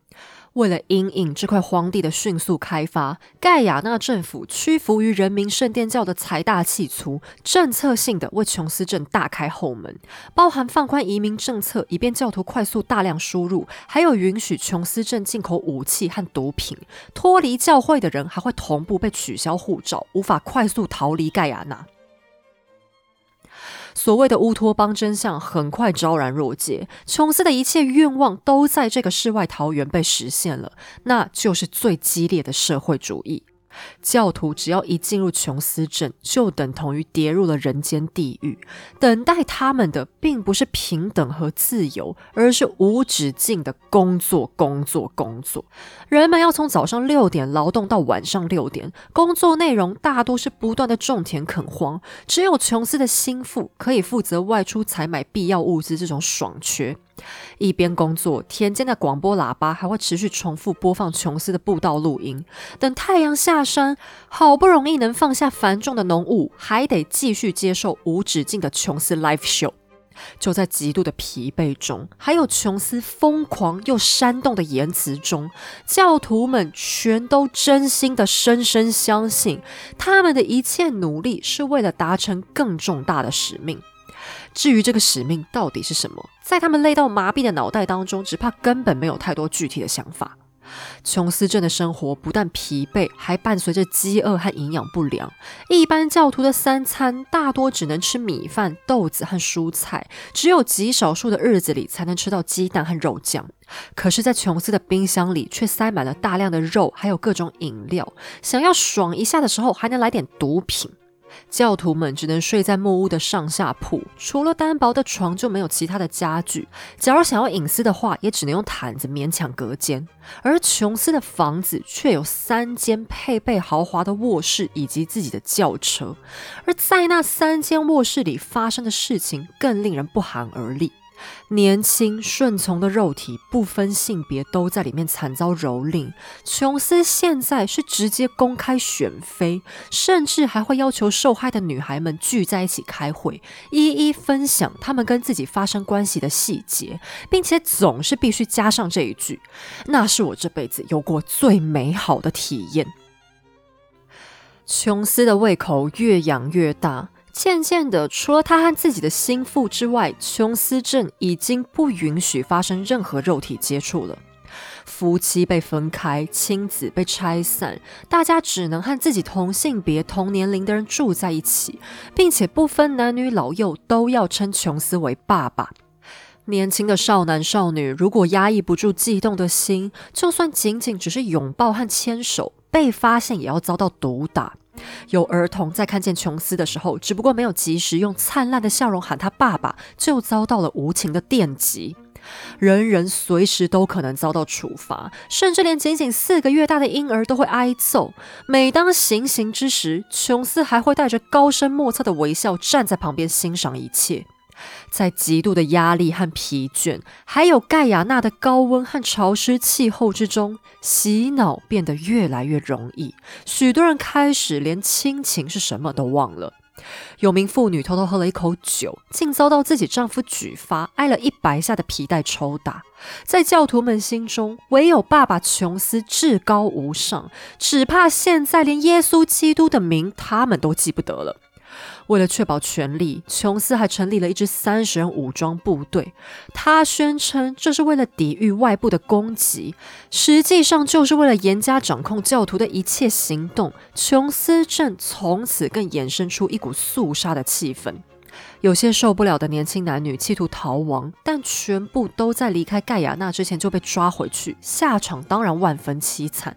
为了阴影这块荒地的迅速开发，盖亚纳政府屈服于人民圣殿教的财大气粗，政策性的为琼斯镇大开后门，包含放宽移民政策，以便教徒快速大量输入，还有允许琼斯镇进口武器和毒品。脱离教会的人还会同步被取消护照，无法快速逃离盖亚纳。所谓的乌托邦真相很快昭然若揭，琼斯的一切愿望都在这个世外桃源被实现了，那就是最激烈的社会主义。教徒只要一进入琼斯镇，就等同于跌入了人间地狱。等待他们的，并不是平等和自由，而是无止境的工作、工作、工作。人们要从早上六点劳动到晚上六点，工作内容大多是不断的种田垦荒。只有琼斯的心腹可以负责外出采买必要物资，这种爽缺。一边工作，田间的广播喇叭还会持续重复播放琼斯的步道录音。等太阳下山，好不容易能放下繁重的农务，还得继续接受无止境的琼斯 live show。就在极度的疲惫中，还有琼斯疯狂又煽动的言辞中，教徒们全都真心的深深相信，他们的一切努力是为了达成更重大的使命。至于这个使命到底是什么，在他们累到麻痹的脑袋当中，只怕根本没有太多具体的想法。琼斯镇的生活不但疲惫，还伴随着饥饿和营养不良。一般教徒的三餐大多只能吃米饭、豆子和蔬菜，只有极少数的日子里才能吃到鸡蛋和肉酱。可是，在琼斯的冰箱里却塞满了大量的肉，还有各种饮料。想要爽一下的时候，还能来点毒品。教徒们只能睡在木屋的上下铺，除了单薄的床，就没有其他的家具。假如想要隐私的话，也只能用毯子勉强隔间。而琼斯的房子却有三间配备豪华的卧室以及自己的轿车，而在那三间卧室里发生的事情更令人不寒而栗。年轻顺从的肉体，不分性别，都在里面惨遭蹂躏。琼斯现在是直接公开选妃，甚至还会要求受害的女孩们聚在一起开会，一一分享他们跟自己发生关系的细节，并且总是必须加上这一句：“那是我这辈子有过最美好的体验。”琼斯的胃口越养越大。渐渐的，除了他和自己的心腹之外，琼斯镇已经不允许发生任何肉体接触了。夫妻被分开，亲子被拆散，大家只能和自己同性别、同年龄的人住在一起，并且不分男女老幼，都要称琼斯为爸爸。年轻的少男少女如果压抑不住悸动的心，就算仅仅只是拥抱和牵手，被发现也要遭到毒打。有儿童在看见琼斯的时候，只不过没有及时用灿烂的笑容喊他爸爸，就遭到了无情的电击。人人随时都可能遭到处罚，甚至连仅仅四个月大的婴儿都会挨揍。每当行刑之时，琼斯还会带着高深莫测的微笑站在旁边欣赏一切。在极度的压力和疲倦，还有盖亚纳的高温和潮湿气候之中，洗脑变得越来越容易。许多人开始连亲情是什么都忘了。有名妇女偷偷喝了一口酒，竟遭到自己丈夫举发，挨了一百下的皮带抽打。在教徒们心中，唯有爸爸琼斯至高无上，只怕现在连耶稣基督的名他们都记不得了。为了确保权力，琼斯还成立了一支三十人武装部队。他宣称这是为了抵御外部的攻击，实际上就是为了严加掌控教徒的一切行动。琼斯镇从此更衍生出一股肃杀的气氛。有些受不了的年轻男女企图逃亡，但全部都在离开盖亚纳之前就被抓回去，下场当然万分凄惨。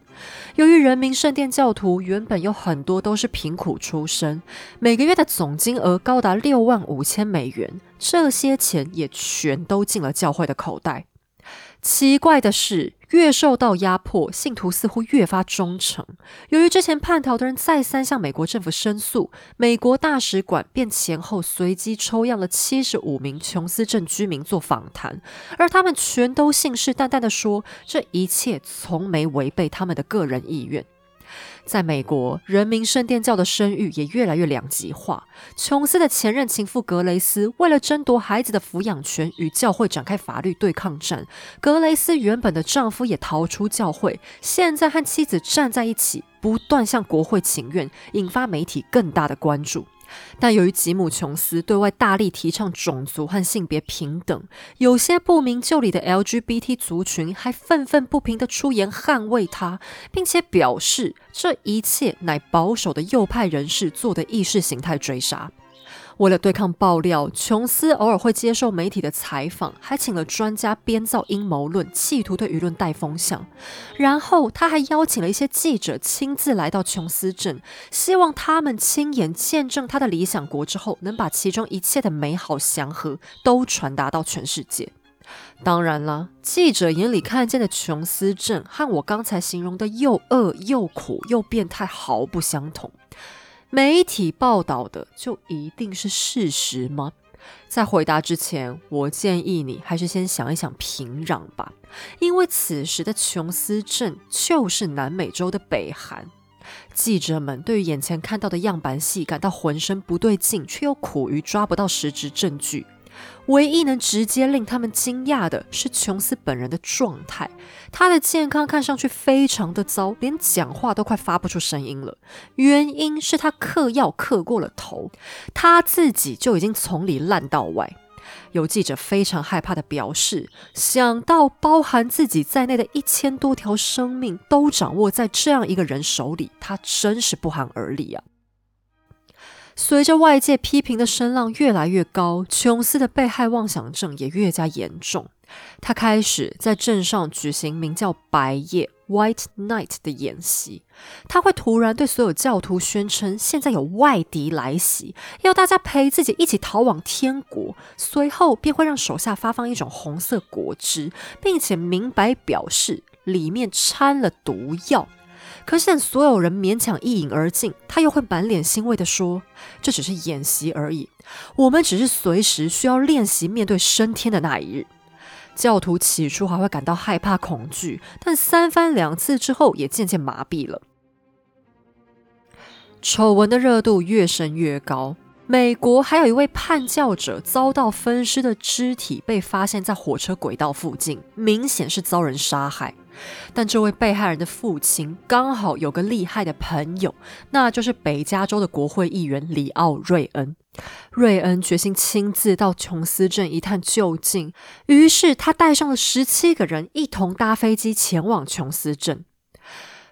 由于人民圣殿教徒原本有很多都是贫苦出身，每个月的总金额高达六万五千美元，这些钱也全都进了教会的口袋。奇怪的是，越受到压迫，信徒似乎越发忠诚。由于之前叛逃的人再三向美国政府申诉，美国大使馆便前后随机抽样了七十五名琼斯镇居民做访谈，而他们全都信誓旦旦地说，这一切从没违背他们的个人意愿。在美国，人民圣殿教的声誉也越来越两极化。琼斯的前任情妇格雷斯为了争夺孩子的抚养权，与教会展开法律对抗战。格雷斯原本的丈夫也逃出教会，现在和妻子站在一起，不断向国会请愿，引发媒体更大的关注。但由于吉姆·琼斯对外大力提倡种族和性别平等，有些不明就里的 LGBT 族群还愤愤不平地出言捍卫他，并且表示这一切乃保守的右派人士做的意识形态追杀。为了对抗爆料，琼斯偶尔会接受媒体的采访，还请了专家编造阴谋论，企图对舆论带风向。然后，他还邀请了一些记者亲自来到琼斯镇，希望他们亲眼见证他的理想国之后，能把其中一切的美好祥和都传达到全世界。当然了，记者眼里看见的琼斯镇和我刚才形容的又恶又苦又变态毫不相同。媒体报道的就一定是事实吗？在回答之前，我建议你还是先想一想平壤吧，因为此时的琼斯镇就是南美洲的北韩。记者们对于眼前看到的样板戏感到浑身不对劲，却又苦于抓不到实质证据。唯一能直接令他们惊讶的是琼斯本人的状态，他的健康看上去非常的糟，连讲话都快发不出声音了。原因是他嗑药嗑过了头，他自己就已经从里烂到外。有记者非常害怕的表示，想到包含自己在内的一千多条生命都掌握在这样一个人手里，他真是不寒而栗啊！随着外界批评的声浪越来越高，琼斯的被害妄想症也越加严重。他开始在镇上举行名叫“白夜 ”（White Night） 的演习。他会突然对所有教徒宣称，现在有外敌来袭，要大家陪自己一起逃往天国。随后便会让手下发放一种红色果汁，并且明白表示里面掺了毒药。可是等所有人勉强一饮而尽，他又会满脸欣慰地说：“这只是演习而已，我们只是随时需要练习面对升天的那一日。”教徒起初还会感到害怕恐惧，但三番两次之后也渐渐麻痹了。丑闻的热度越升越高。美国还有一位叛教者遭到分尸的肢体被发现在火车轨道附近，明显是遭人杀害。但这位被害人的父亲刚好有个厉害的朋友，那就是北加州的国会议员里奥·瑞恩。瑞恩决心亲自到琼斯镇一探究竟，于是他带上了十七个人，一同搭飞机前往琼斯镇。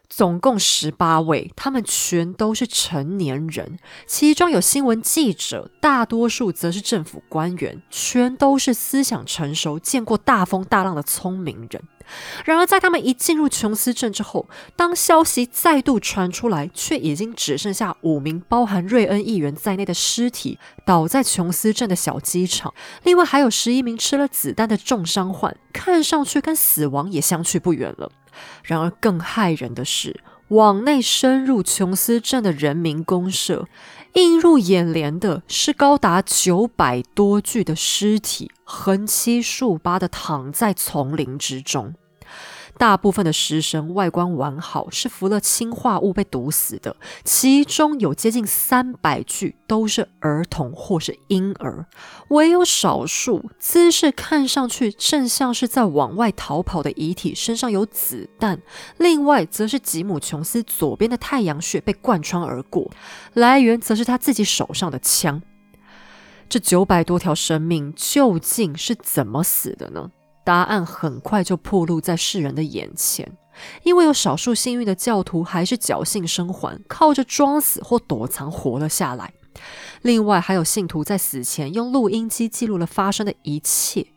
总共十八位，他们全都是成年人，其中有新闻记者，大多数则是政府官员，全都是思想成熟、见过大风大浪的聪明人。然而，在他们一进入琼斯镇之后，当消息再度传出来，却已经只剩下五名包含瑞恩议员在内的尸体倒在琼斯镇的小机场，另外还有十一名吃了子弹的重伤患，看上去跟死亡也相去不远了。然而，更骇人的是，往内深入琼斯镇的人民公社，映入眼帘的是高达九百多具的尸体，横七竖八的躺在丛林之中。大部分的尸身外观完好，是服了氰化物被毒死的，其中有接近三百具都是儿童或是婴儿，唯有少数姿势看上去正像是在往外逃跑的遗体身上有子弹，另外则是吉姆·琼斯左边的太阳穴被贯穿而过，来源则是他自己手上的枪。这九百多条生命究竟是怎么死的呢？答案很快就暴露在世人的眼前，因为有少数幸运的教徒还是侥幸生还，靠着装死或躲藏活了下来。另外，还有信徒在死前用录音机记录了发生的一切。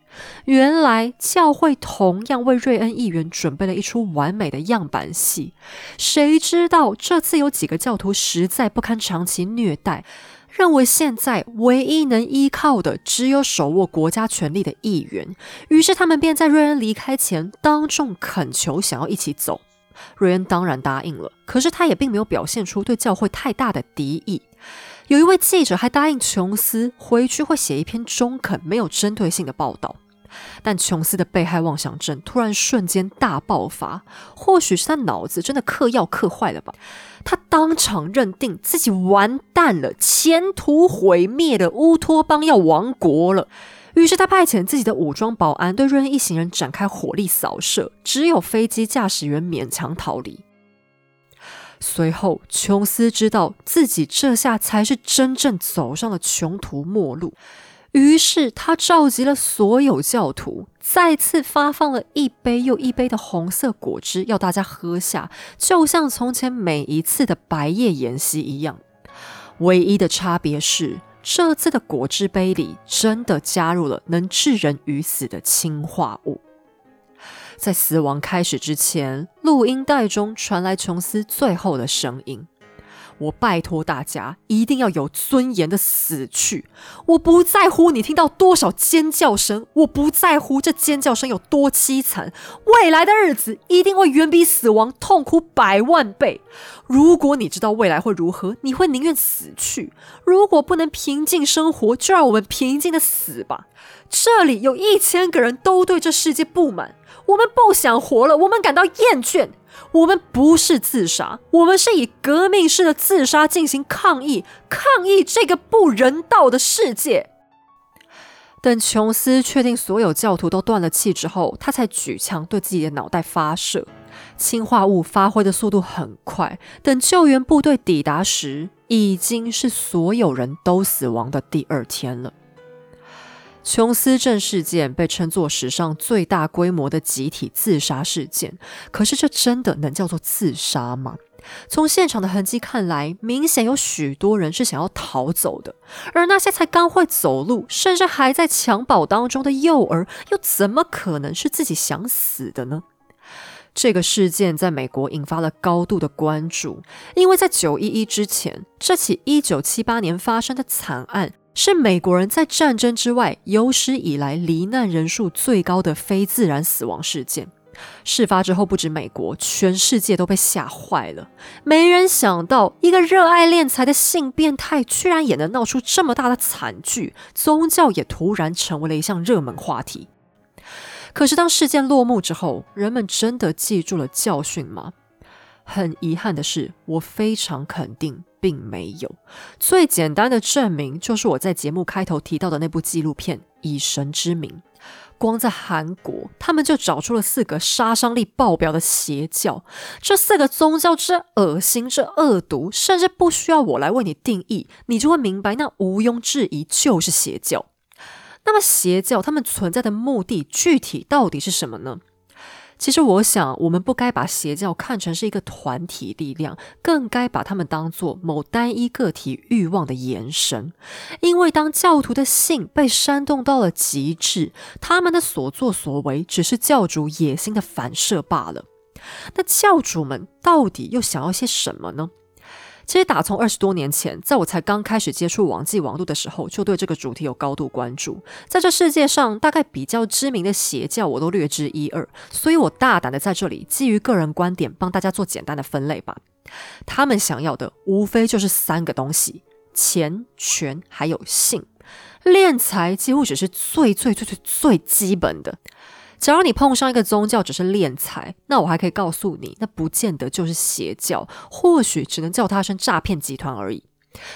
原来，教会同样为瑞恩议员准备了一出完美的样板戏。谁知道这次有几个教徒实在不堪长期虐待。认为现在唯一能依靠的只有手握国家权力的议员，于是他们便在瑞恩离开前当众恳求想要一起走。瑞恩当然答应了，可是他也并没有表现出对教会太大的敌意。有一位记者还答应琼斯回去会写一篇中肯、没有针对性的报道。但琼斯的被害妄想症突然瞬间大爆发，或许是他脑子真的嗑药嗑坏了吧？他当场认定自己完蛋了，前途毁灭了，乌托邦要亡国了。于是他派遣自己的武装保安对瑞恩一行人展开火力扫射，只有飞机驾驶员勉强逃离。随后，琼斯知道自己这下才是真正走上了穷途末路。于是他召集了所有教徒，再次发放了一杯又一杯的红色果汁，要大家喝下，就像从前每一次的白夜筵席一样。唯一的差别是，这次的果汁杯里真的加入了能致人于死的氰化物。在死亡开始之前，录音带中传来琼斯最后的声音。我拜托大家一定要有尊严的死去。我不在乎你听到多少尖叫声，我不在乎这尖叫声有多凄惨。未来的日子一定会远比死亡痛苦百万倍。如果你知道未来会如何，你会宁愿死去。如果不能平静生活，就让我们平静的死吧。这里有一千个人都对这世界不满，我们不想活了，我们感到厌倦。我们不是自杀，我们是以革命式的自杀进行抗议，抗议这个不人道的世界。等琼斯确定所有教徒都断了气之后，他才举枪对自己的脑袋发射。氰化物发挥的速度很快，等救援部队抵达时，已经是所有人都死亡的第二天了。琼斯镇事件被称作史上最大规模的集体自杀事件，可是这真的能叫做自杀吗？从现场的痕迹看来，明显有许多人是想要逃走的，而那些才刚会走路，甚至还在襁褓当中的幼儿，又怎么可能是自己想死的呢？这个事件在美国引发了高度的关注，因为在九一一之前，这起一九七八年发生的惨案。是美国人在战争之外有史以来罹难人数最高的非自然死亡事件。事发之后，不止美国，全世界都被吓坏了。没人想到，一个热爱敛财的性变态，居然也能闹出这么大的惨剧。宗教也突然成为了一项热门话题。可是，当事件落幕之后，人们真的记住了教训吗？很遗憾的是，我非常肯定。并没有最简单的证明，就是我在节目开头提到的那部纪录片《以神之名》。光在韩国，他们就找出了四个杀伤力爆表的邪教。这四个宗教之恶心、之恶毒，甚至不需要我来为你定义，你就会明白，那毋庸置疑就是邪教。那么，邪教他们存在的目的具体到底是什么呢？其实我想，我们不该把邪教看成是一个团体力量，更该把他们当作某单一个体欲望的延伸。因为当教徒的性被煽动到了极致，他们的所作所为只是教主野心的反射罢了。那教主们到底又想要些什么呢？其实打从二十多年前，在我才刚开始接触网际网络的时候，就对这个主题有高度关注。在这世界上，大概比较知名的邪教我都略知一二，所以我大胆的在这里基于个人观点帮大家做简单的分类吧。他们想要的无非就是三个东西：钱、权还有性。敛财几乎只是最最最最最基本的。假如你碰上一个宗教只是敛财，那我还可以告诉你，那不见得就是邪教，或许只能叫它声诈骗集团而已。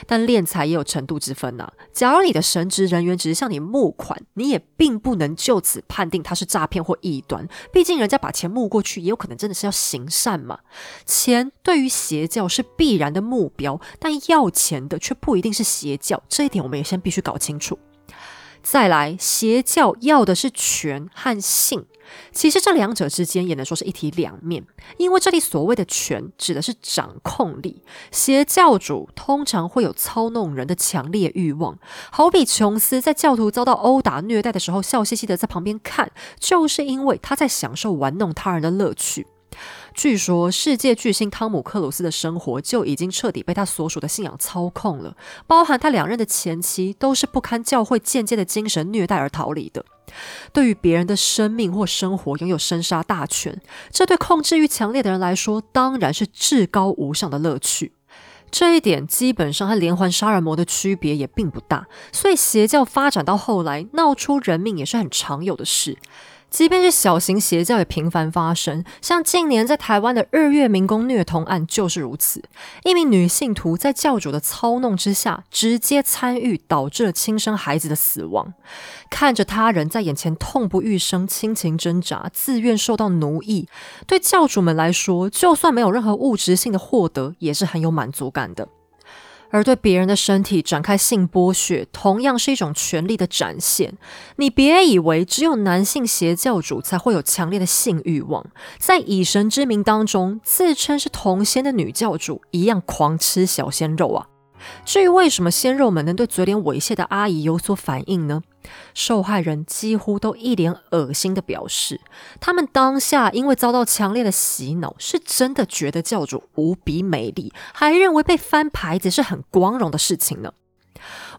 但敛财也有程度之分呐。假如你的神职人员只是向你募款，你也并不能就此判定他是诈骗或异端。毕竟人家把钱募过去，也有可能真的是要行善嘛。钱对于邪教是必然的目标，但要钱的却不一定是邪教，这一点我们也先必须搞清楚。再来，邪教要的是权和性，其实这两者之间也能说是一体两面。因为这里所谓的权，指的是掌控力。邪教主通常会有操弄人的强烈欲望，好比琼斯在教徒遭到殴打虐待的时候，笑嘻嘻的在旁边看，就是因为他在享受玩弄他人的乐趣。据说，世界巨星汤姆克鲁斯的生活就已经彻底被他所属的信仰操控了，包含他两任的前妻都是不堪教会间接的精神虐待而逃离的。对于别人的生命或生活拥有生杀大权，这对控制欲强烈的人来说，当然是至高无上的乐趣。这一点基本上和连环杀人魔的区别也并不大，所以邪教发展到后来闹出人命也是很常有的事。即便是小型邪教也频繁发生，像近年在台湾的日月民工虐童案就是如此。一名女信徒在教主的操弄之下，直接参与，导致了亲生孩子的死亡。看着他人在眼前痛不欲生、亲情挣扎、自愿受到奴役，对教主们来说，就算没有任何物质性的获得，也是很有满足感的。而对别人的身体展开性剥削，同样是一种权力的展现。你别以为只有男性邪教主才会有强烈的性欲望，在以神之名当中自称是同仙的女教主一样狂吃小鲜肉啊！至于为什么鲜肉们能对嘴脸猥亵的阿姨有所反应呢？受害人几乎都一脸恶心的表示，他们当下因为遭到强烈的洗脑，是真的觉得教主无比美丽，还认为被翻牌子是很光荣的事情呢。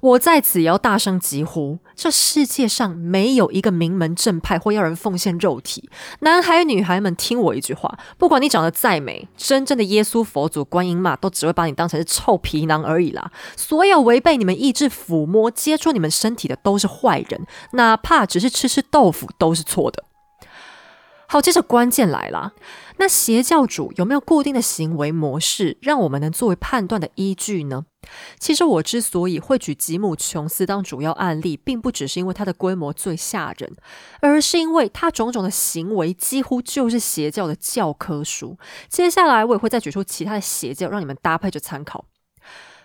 我在此也要大声疾呼：这世界上没有一个名门正派会要人奉献肉体。男孩女孩们，听我一句话：不管你长得再美，真正的耶稣、佛祖、观音嘛，都只会把你当成是臭皮囊而已啦。所有违背你们意志、抚摸、接触你们身体的，都是坏人，哪怕只是吃吃豆腐，都是错的。好，接着关键来了。那邪教主有没有固定的行为模式，让我们能作为判断的依据呢？其实我之所以会举吉姆·琼斯当主要案例，并不只是因为他的规模最吓人，而是因为他种种的行为几乎就是邪教的教科书。接下来我也会再举出其他的邪教，让你们搭配着参考。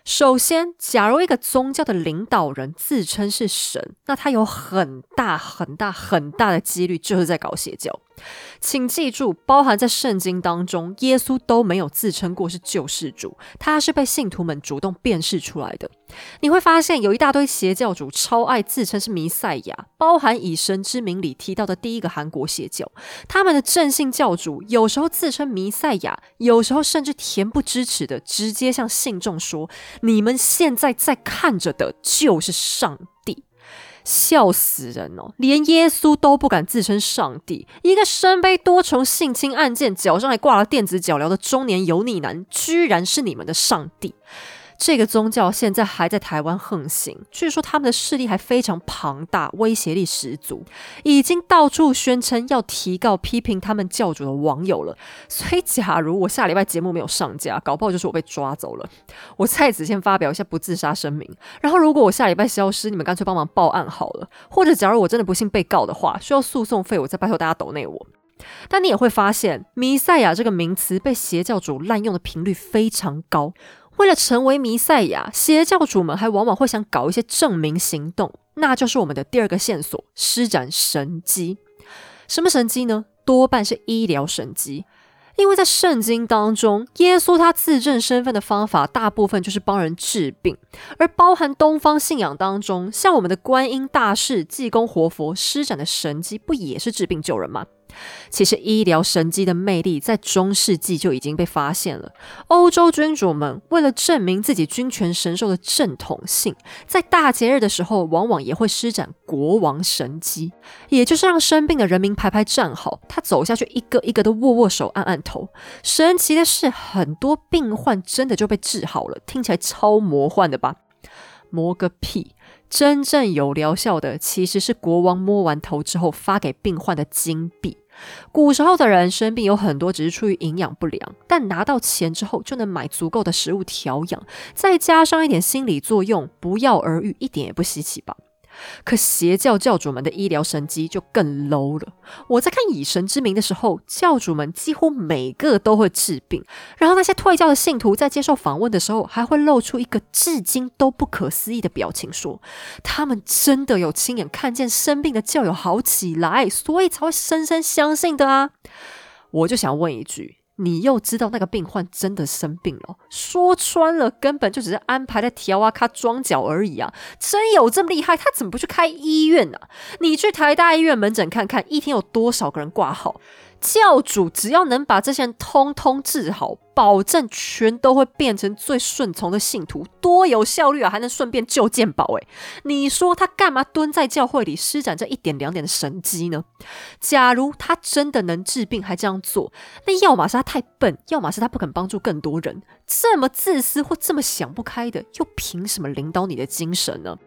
首先，假如一个宗教的领导人自称是神，那他有很大很大很大的几率就是在搞邪教。请记住，包含在圣经当中，耶稣都没有自称过是救世主，他是被信徒们主动辨识出来的。你会发现，有一大堆邪教主超爱自称是弥赛亚，包含以神之名里提到的第一个韩国邪教，他们的正信教主有时候自称弥赛亚，有时候甚至恬不知耻的直接向信众说：“你们现在在看着的就是上帝。”笑死人哦！连耶稣都不敢自称上帝，一个身背多重性侵案件、脚上还挂了电子脚镣的中年油腻男，居然是你们的上帝！这个宗教现在还在台湾横行，据说他们的势力还非常庞大，威胁力十足，已经到处宣称要提告批评他们教主的网友了。所以，假如我下礼拜节目没有上架，搞不好就是我被抓走了。我在此先发表一下不自杀声明。然后，如果我下礼拜消失，你们干脆帮忙报案好了。或者，假如我真的不幸被告的话，需要诉讼费，我再拜托大家抖内我。但你也会发现，弥赛亚这个名词被邪教主滥用的频率非常高。为了成为弥赛亚，邪教主们还往往会想搞一些证明行动，那就是我们的第二个线索：施展神机。什么神机呢？多半是医疗神迹。因为在圣经当中，耶稣他自证身份的方法，大部分就是帮人治病，而包含东方信仰当中，像我们的观音大士、济公活佛施展的神迹，不也是治病救人吗？其实医疗神机的魅力在中世纪就已经被发现了。欧洲君主们为了证明自己君权神授的正统性，在大节日的时候，往往也会施展国王神机，也就是让生病的人民排排站好，他走下去一个一个的握握手、按按头。神奇的是，很多病患真的就被治好了，听起来超魔幻的吧？魔个屁！真正有疗效的，其实是国王摸完头之后发给病患的金币。古时候的人生病有很多只是出于营养不良，但拿到钱之后就能买足够的食物调养，再加上一点心理作用，不药而愈，一点也不稀奇吧。可邪教教主们的医疗神机就更 low 了。我在看《以神之名》的时候，教主们几乎每个都会治病，然后那些退教的信徒在接受访问的时候，还会露出一个至今都不可思议的表情，说他们真的有亲眼看见生病的教友好起来，所以才会深深相信的啊！我就想问一句。你又知道那个病患真的生病了，说穿了根本就只是安排在调啊卡装脚而已啊！真有这么厉害，他怎么不去开医院呢？你去台大医院门诊看看，一天有多少个人挂号？教主只要能把这些人通通治好，保证全都会变成最顺从的信徒，多有效率啊！还能顺便救健保诶，你说他干嘛蹲在教会里施展这一点两点的神机呢？假如他真的能治病还这样做，那要么是他太笨，要么是他不肯帮助更多人。这么自私或这么想不开的，又凭什么领导你的精神呢？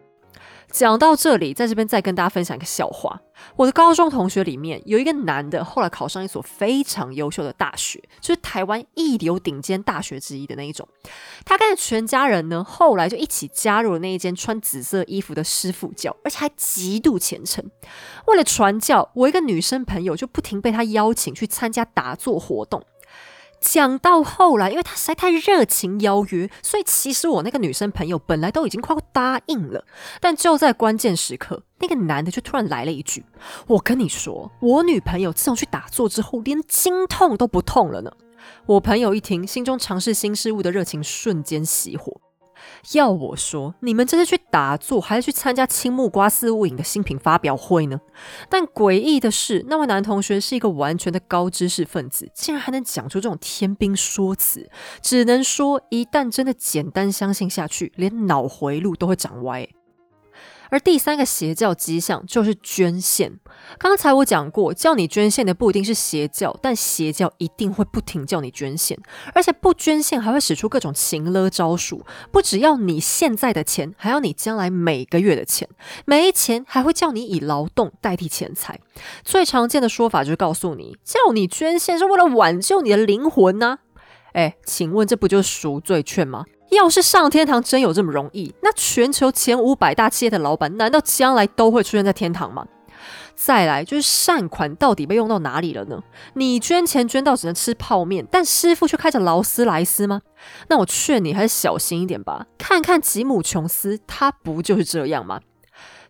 讲到这里，在这边再跟大家分享一个笑话。我的高中同学里面有一个男的，后来考上一所非常优秀的大学，就是台湾一流顶尖大学之一的那一种。他跟全家人呢，后来就一起加入了那一间穿紫色衣服的师傅教，而且还极度虔诚。为了传教，我一个女生朋友就不停被他邀请去参加打坐活动。讲到后来，因为他实在太热情邀约，所以其实我那个女生朋友本来都已经快要答应了。但就在关键时刻，那个男的就突然来了一句：“我跟你说，我女朋友自从去打坐之后，连经痛都不痛了呢。”我朋友一听，心中尝试新事物的热情瞬间熄火。要我说，你们这是去打坐，还是去参加青木瓜四物影的新品发表会呢？但诡异的是，那位男同学是一个完全的高知识分子，竟然还能讲出这种天兵说辞。只能说，一旦真的简单相信下去，连脑回路都会长歪。而第三个邪教迹象就是捐献。刚才我讲过，叫你捐献的不一定是邪教，但邪教一定会不停叫你捐献，而且不捐献还会使出各种情勒招数，不只要你现在的钱，还要你将来每个月的钱，没钱还会叫你以劳动代替钱财。最常见的说法就是告诉你，叫你捐献是为了挽救你的灵魂呢。哎，请问这不就是赎罪券吗？要是上天堂真有这么容易，那全球前五百大企业的老板，难道将来都会出现在天堂吗？再来就是善款到底被用到哪里了呢？你捐钱捐到只能吃泡面，但师傅却开着劳斯莱斯吗？那我劝你还是小心一点吧。看看吉姆琼斯，他不就是这样吗？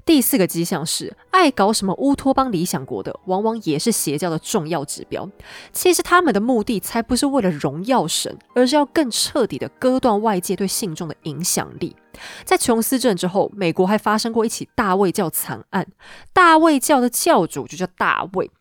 第四个迹象是，爱搞什么乌托邦理想国的，往往也是邪教的重要指标。其实他们的目的才不是为了荣耀神，而是要更彻底的割断外界对信众的影响力。在琼斯镇之后，美国还发生过一起大卫教惨案。大卫教的教主就叫大卫。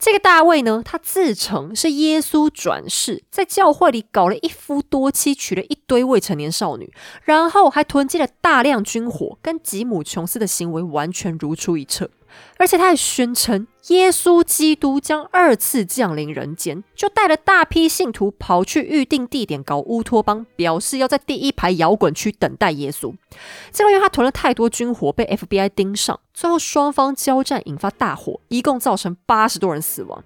这个大卫呢，他自称是耶稣转世，在教会里搞了一夫多妻，娶了一堆未成年少女，然后还囤积了大量军火，跟吉姆·琼斯的行为完全如出一辙。而且他还宣称，耶稣基督将二次降临人间，就带了大批信徒跑去预定地点搞乌托邦，表示要在第一排摇滚区等待耶稣。结果因为他囤了太多军火，被 FBI 盯上，最后双方交战，引发大火，一共造成八十多人死亡。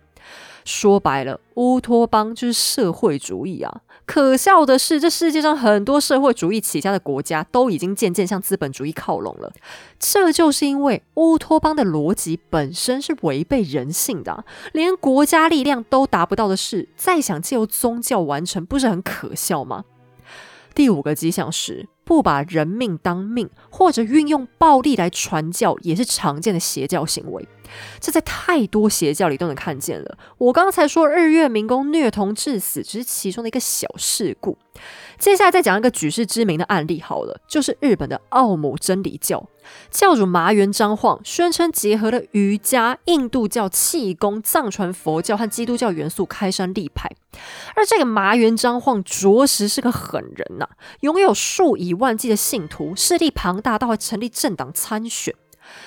说白了，乌托邦就是社会主义啊！可笑的是，这世界上很多社会主义起家的国家都已经渐渐向资本主义靠拢了。这就是因为乌托邦的逻辑本身是违背人性的，连国家力量都达不到的事，再想借由宗教完成，不是很可笑吗？第五个迹象是。不把人命当命，或者运用暴力来传教，也是常见的邪教行为。这在太多邪教里都能看见了。我刚才说日月民工虐童致死，只是其中的一个小事故。接下来再讲一个举世知名的案例好了，就是日本的奥姆真理教教主麻原彰晃，宣称结合了瑜伽、印度教、气功、藏传佛教和基督教元素开山立派。而这个麻原彰晃着实是个狠人呐，拥有数以万计的信徒，势力庞大到会成立政党参选。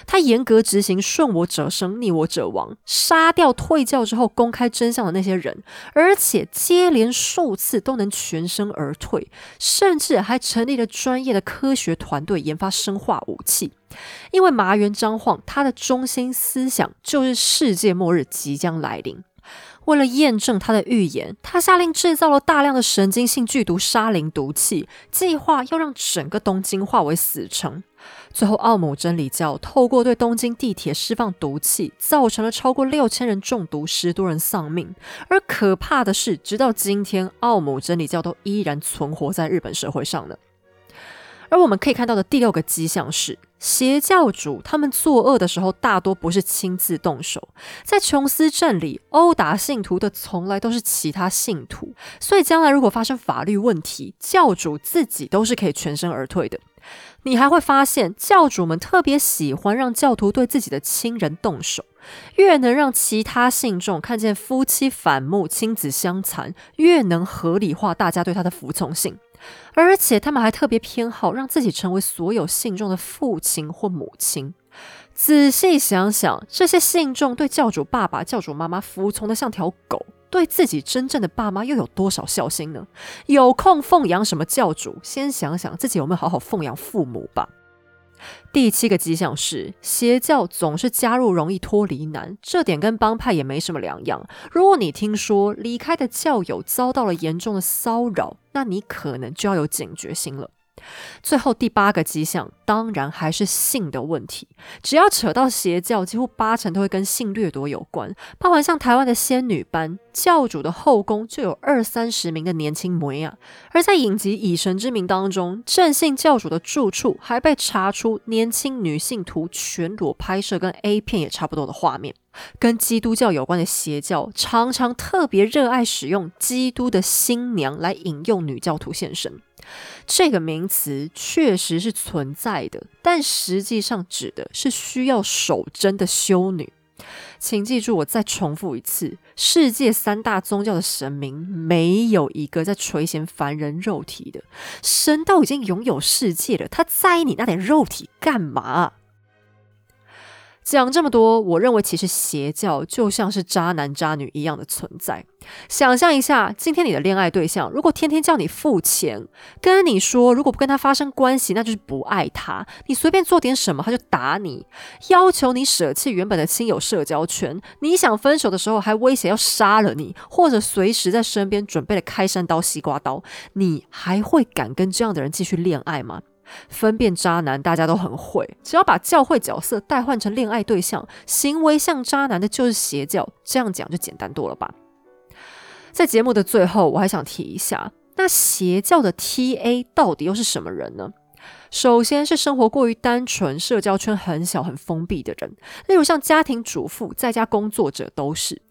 他严格执行“顺我者生，逆我者亡”，杀掉退教之后公开真相的那些人，而且接连数次都能全身而退，甚至还成立了专业的科学团队研发生化武器。因为麻原彰晃，他的中心思想就是世界末日即将来临。为了验证他的预言，他下令制造了大量的神经性剧毒沙林毒气，计划要让整个东京化为死城。最后，奥姆真理教透过对东京地铁释放毒气，造成了超过六千人中毒，十多人丧命。而可怕的是，直到今天，奥姆真理教都依然存活在日本社会上呢。而我们可以看到的第六个迹象是，邪教主他们作恶的时候，大多不是亲自动手，在琼斯镇里殴打信徒的，从来都是其他信徒。所以，将来如果发生法律问题，教主自己都是可以全身而退的。你还会发现，教主们特别喜欢让教徒对自己的亲人动手，越能让其他信众看见夫妻反目、亲子相残，越能合理化大家对他的服从性。而且，他们还特别偏好让自己成为所有信众的父亲或母亲。仔细想想，这些信众对教主爸爸、教主妈妈服从的像条狗。对自己真正的爸妈又有多少孝心呢？有空奉养什么教主，先想想自己有没有好好奉养父母吧。第七个迹象是，邪教总是加入容易脱离难，这点跟帮派也没什么两样。如果你听说离开的教友遭到了严重的骚扰，那你可能就要有警觉心了。最后第八个迹象，当然还是性的问题。只要扯到邪教，几乎八成都会跟性掠夺有关。包含像台湾的仙女班，教主的后宫就有二三十名的年轻模样。而在影集《以神之名》当中，正信教主的住处还被查出年轻女性图全裸拍摄，跟 A 片也差不多的画面。跟基督教有关的邪教，常常特别热爱使用基督的新娘来引诱女教徒现身。这个名词确实是存在的，但实际上指的是需要守贞的修女。请记住，我再重复一次：世界三大宗教的神明，没有一个在垂涎凡人肉体的。神都已经拥有世界了，他在意你那点肉体干嘛？讲这么多，我认为其实邪教就像是渣男渣女一样的存在。想象一下，今天你的恋爱对象如果天天叫你付钱，跟你说如果不跟他发生关系，那就是不爱他。你随便做点什么，他就打你，要求你舍弃原本的亲友社交圈。你想分手的时候，还威胁要杀了你，或者随时在身边准备了开山刀、西瓜刀。你还会敢跟这样的人继续恋爱吗？分辨渣男，大家都很会。只要把教会角色代换成恋爱对象，行为像渣男的就是邪教。这样讲就简单多了吧？在节目的最后，我还想提一下，那邪教的 TA 到底又是什么人呢？首先是生活过于单纯、社交圈很小、很封闭的人，例如像家庭主妇、在家工作者都是。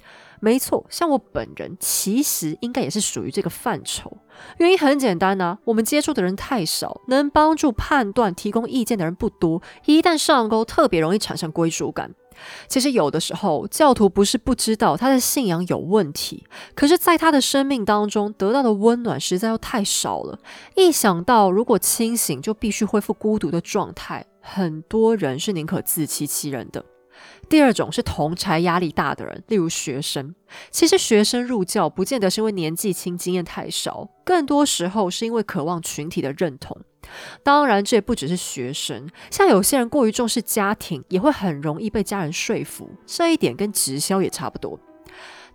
没错，像我本人其实应该也是属于这个范畴。原因很简单呐，我们接触的人太少，能帮助判断、提供意见的人不多。一旦上钩，特别容易产生归属感。其实有的时候，教徒不是不知道他的信仰有问题，可是在他的生命当中得到的温暖实在又太少了。一想到如果清醒就必须恢复孤独的状态，很多人是宁可自欺欺人的。第二种是同柴压力大的人，例如学生。其实学生入教不见得是因为年纪轻、经验太少，更多时候是因为渴望群体的认同。当然，这也不只是学生，像有些人过于重视家庭，也会很容易被家人说服。这一点跟直销也差不多。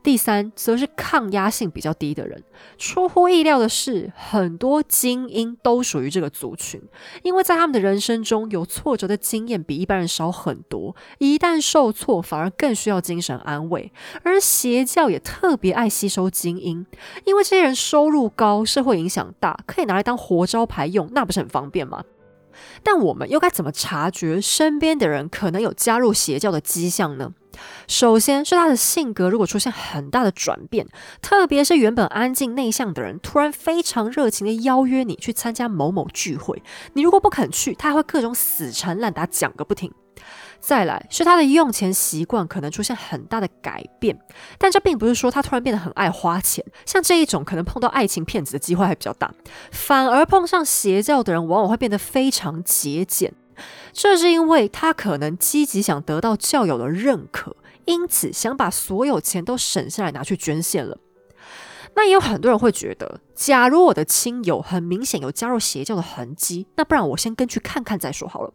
第三，则是抗压性比较低的人。出乎意料的是，很多精英都属于这个族群，因为在他们的人生中有挫折的经验比一般人少很多，一旦受挫，反而更需要精神安慰。而邪教也特别爱吸收精英，因为这些人收入高，社会影响大，可以拿来当活招牌用，那不是很方便吗？但我们又该怎么察觉身边的人可能有加入邪教的迹象呢？首先是他的性格如果出现很大的转变，特别是原本安静内向的人，突然非常热情的邀约你去参加某某聚会，你如果不肯去，他还会各种死缠烂打讲个不停。再来是他的用钱习惯可能出现很大的改变，但这并不是说他突然变得很爱花钱，像这一种可能碰到爱情骗子的机会还比较大，反而碰上邪教的人往往会变得非常节俭，这是因为他可能积极想得到教友的认可，因此想把所有钱都省下来拿去捐献了。那也有很多人会觉得，假如我的亲友很明显有加入邪教的痕迹，那不然我先跟去看看再说好了。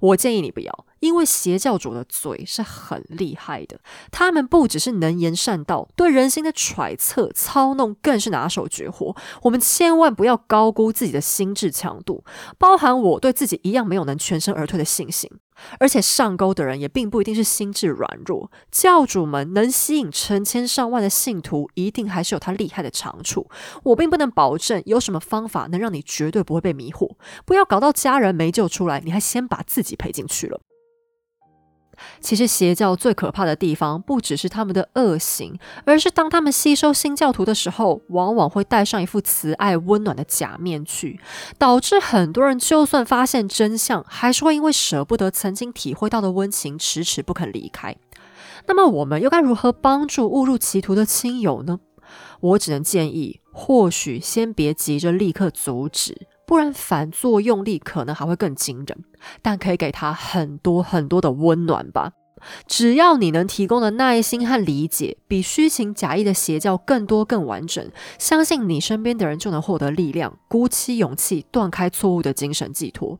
我建议你不要，因为邪教主的嘴是很厉害的，他们不只是能言善道，对人心的揣测、操弄更是拿手绝活。我们千万不要高估自己的心智强度，包含我对自己一样没有能全身而退的信心。而且上钩的人也并不一定是心智软弱，教主们能吸引成千上万的信徒，一定还是有他厉害的长处。我并不能保证有什么方法能让你绝对不会被迷惑，不要搞到家人没救出来，你还先把自己赔进去了。其实邪教最可怕的地方，不只是他们的恶行，而是当他们吸收新教徒的时候，往往会戴上一副慈爱温暖的假面具，导致很多人就算发现真相，还是会因为舍不得曾经体会到的温情，迟迟不肯离开。那么，我们又该如何帮助误入歧途的亲友呢？我只能建议，或许先别急着立刻阻止。不然反作用力可能还会更惊人，但可以给他很多很多的温暖吧。只要你能提供的耐心和理解比虚情假意的邪教更多更完整，相信你身边的人就能获得力量，鼓起勇气断开错误的精神寄托。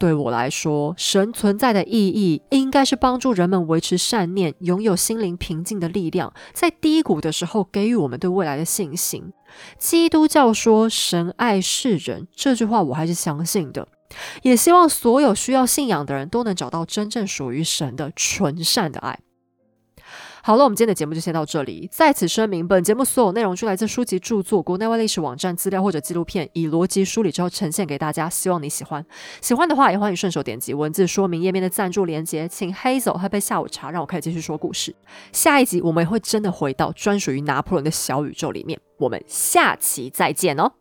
对我来说，神存在的意义应该是帮助人们维持善念，拥有心灵平静的力量，在低谷的时候给予我们对未来的信心。基督教说“神爱世人”这句话，我还是相信的，也希望所有需要信仰的人都能找到真正属于神的纯善的爱。好了，我们今天的节目就先到这里。在此声明，本节目所有内容均来自书籍著作、国内外历史网站资料或者纪录片，以逻辑梳理之后呈现给大家。希望你喜欢，喜欢的话也欢迎顺手点击文字说明页面的赞助链接，请黑走喝杯下午茶，让我可以继续说故事。下一集我们也会真的回到专属于拿破仑的小宇宙里面。我们下期再见哦。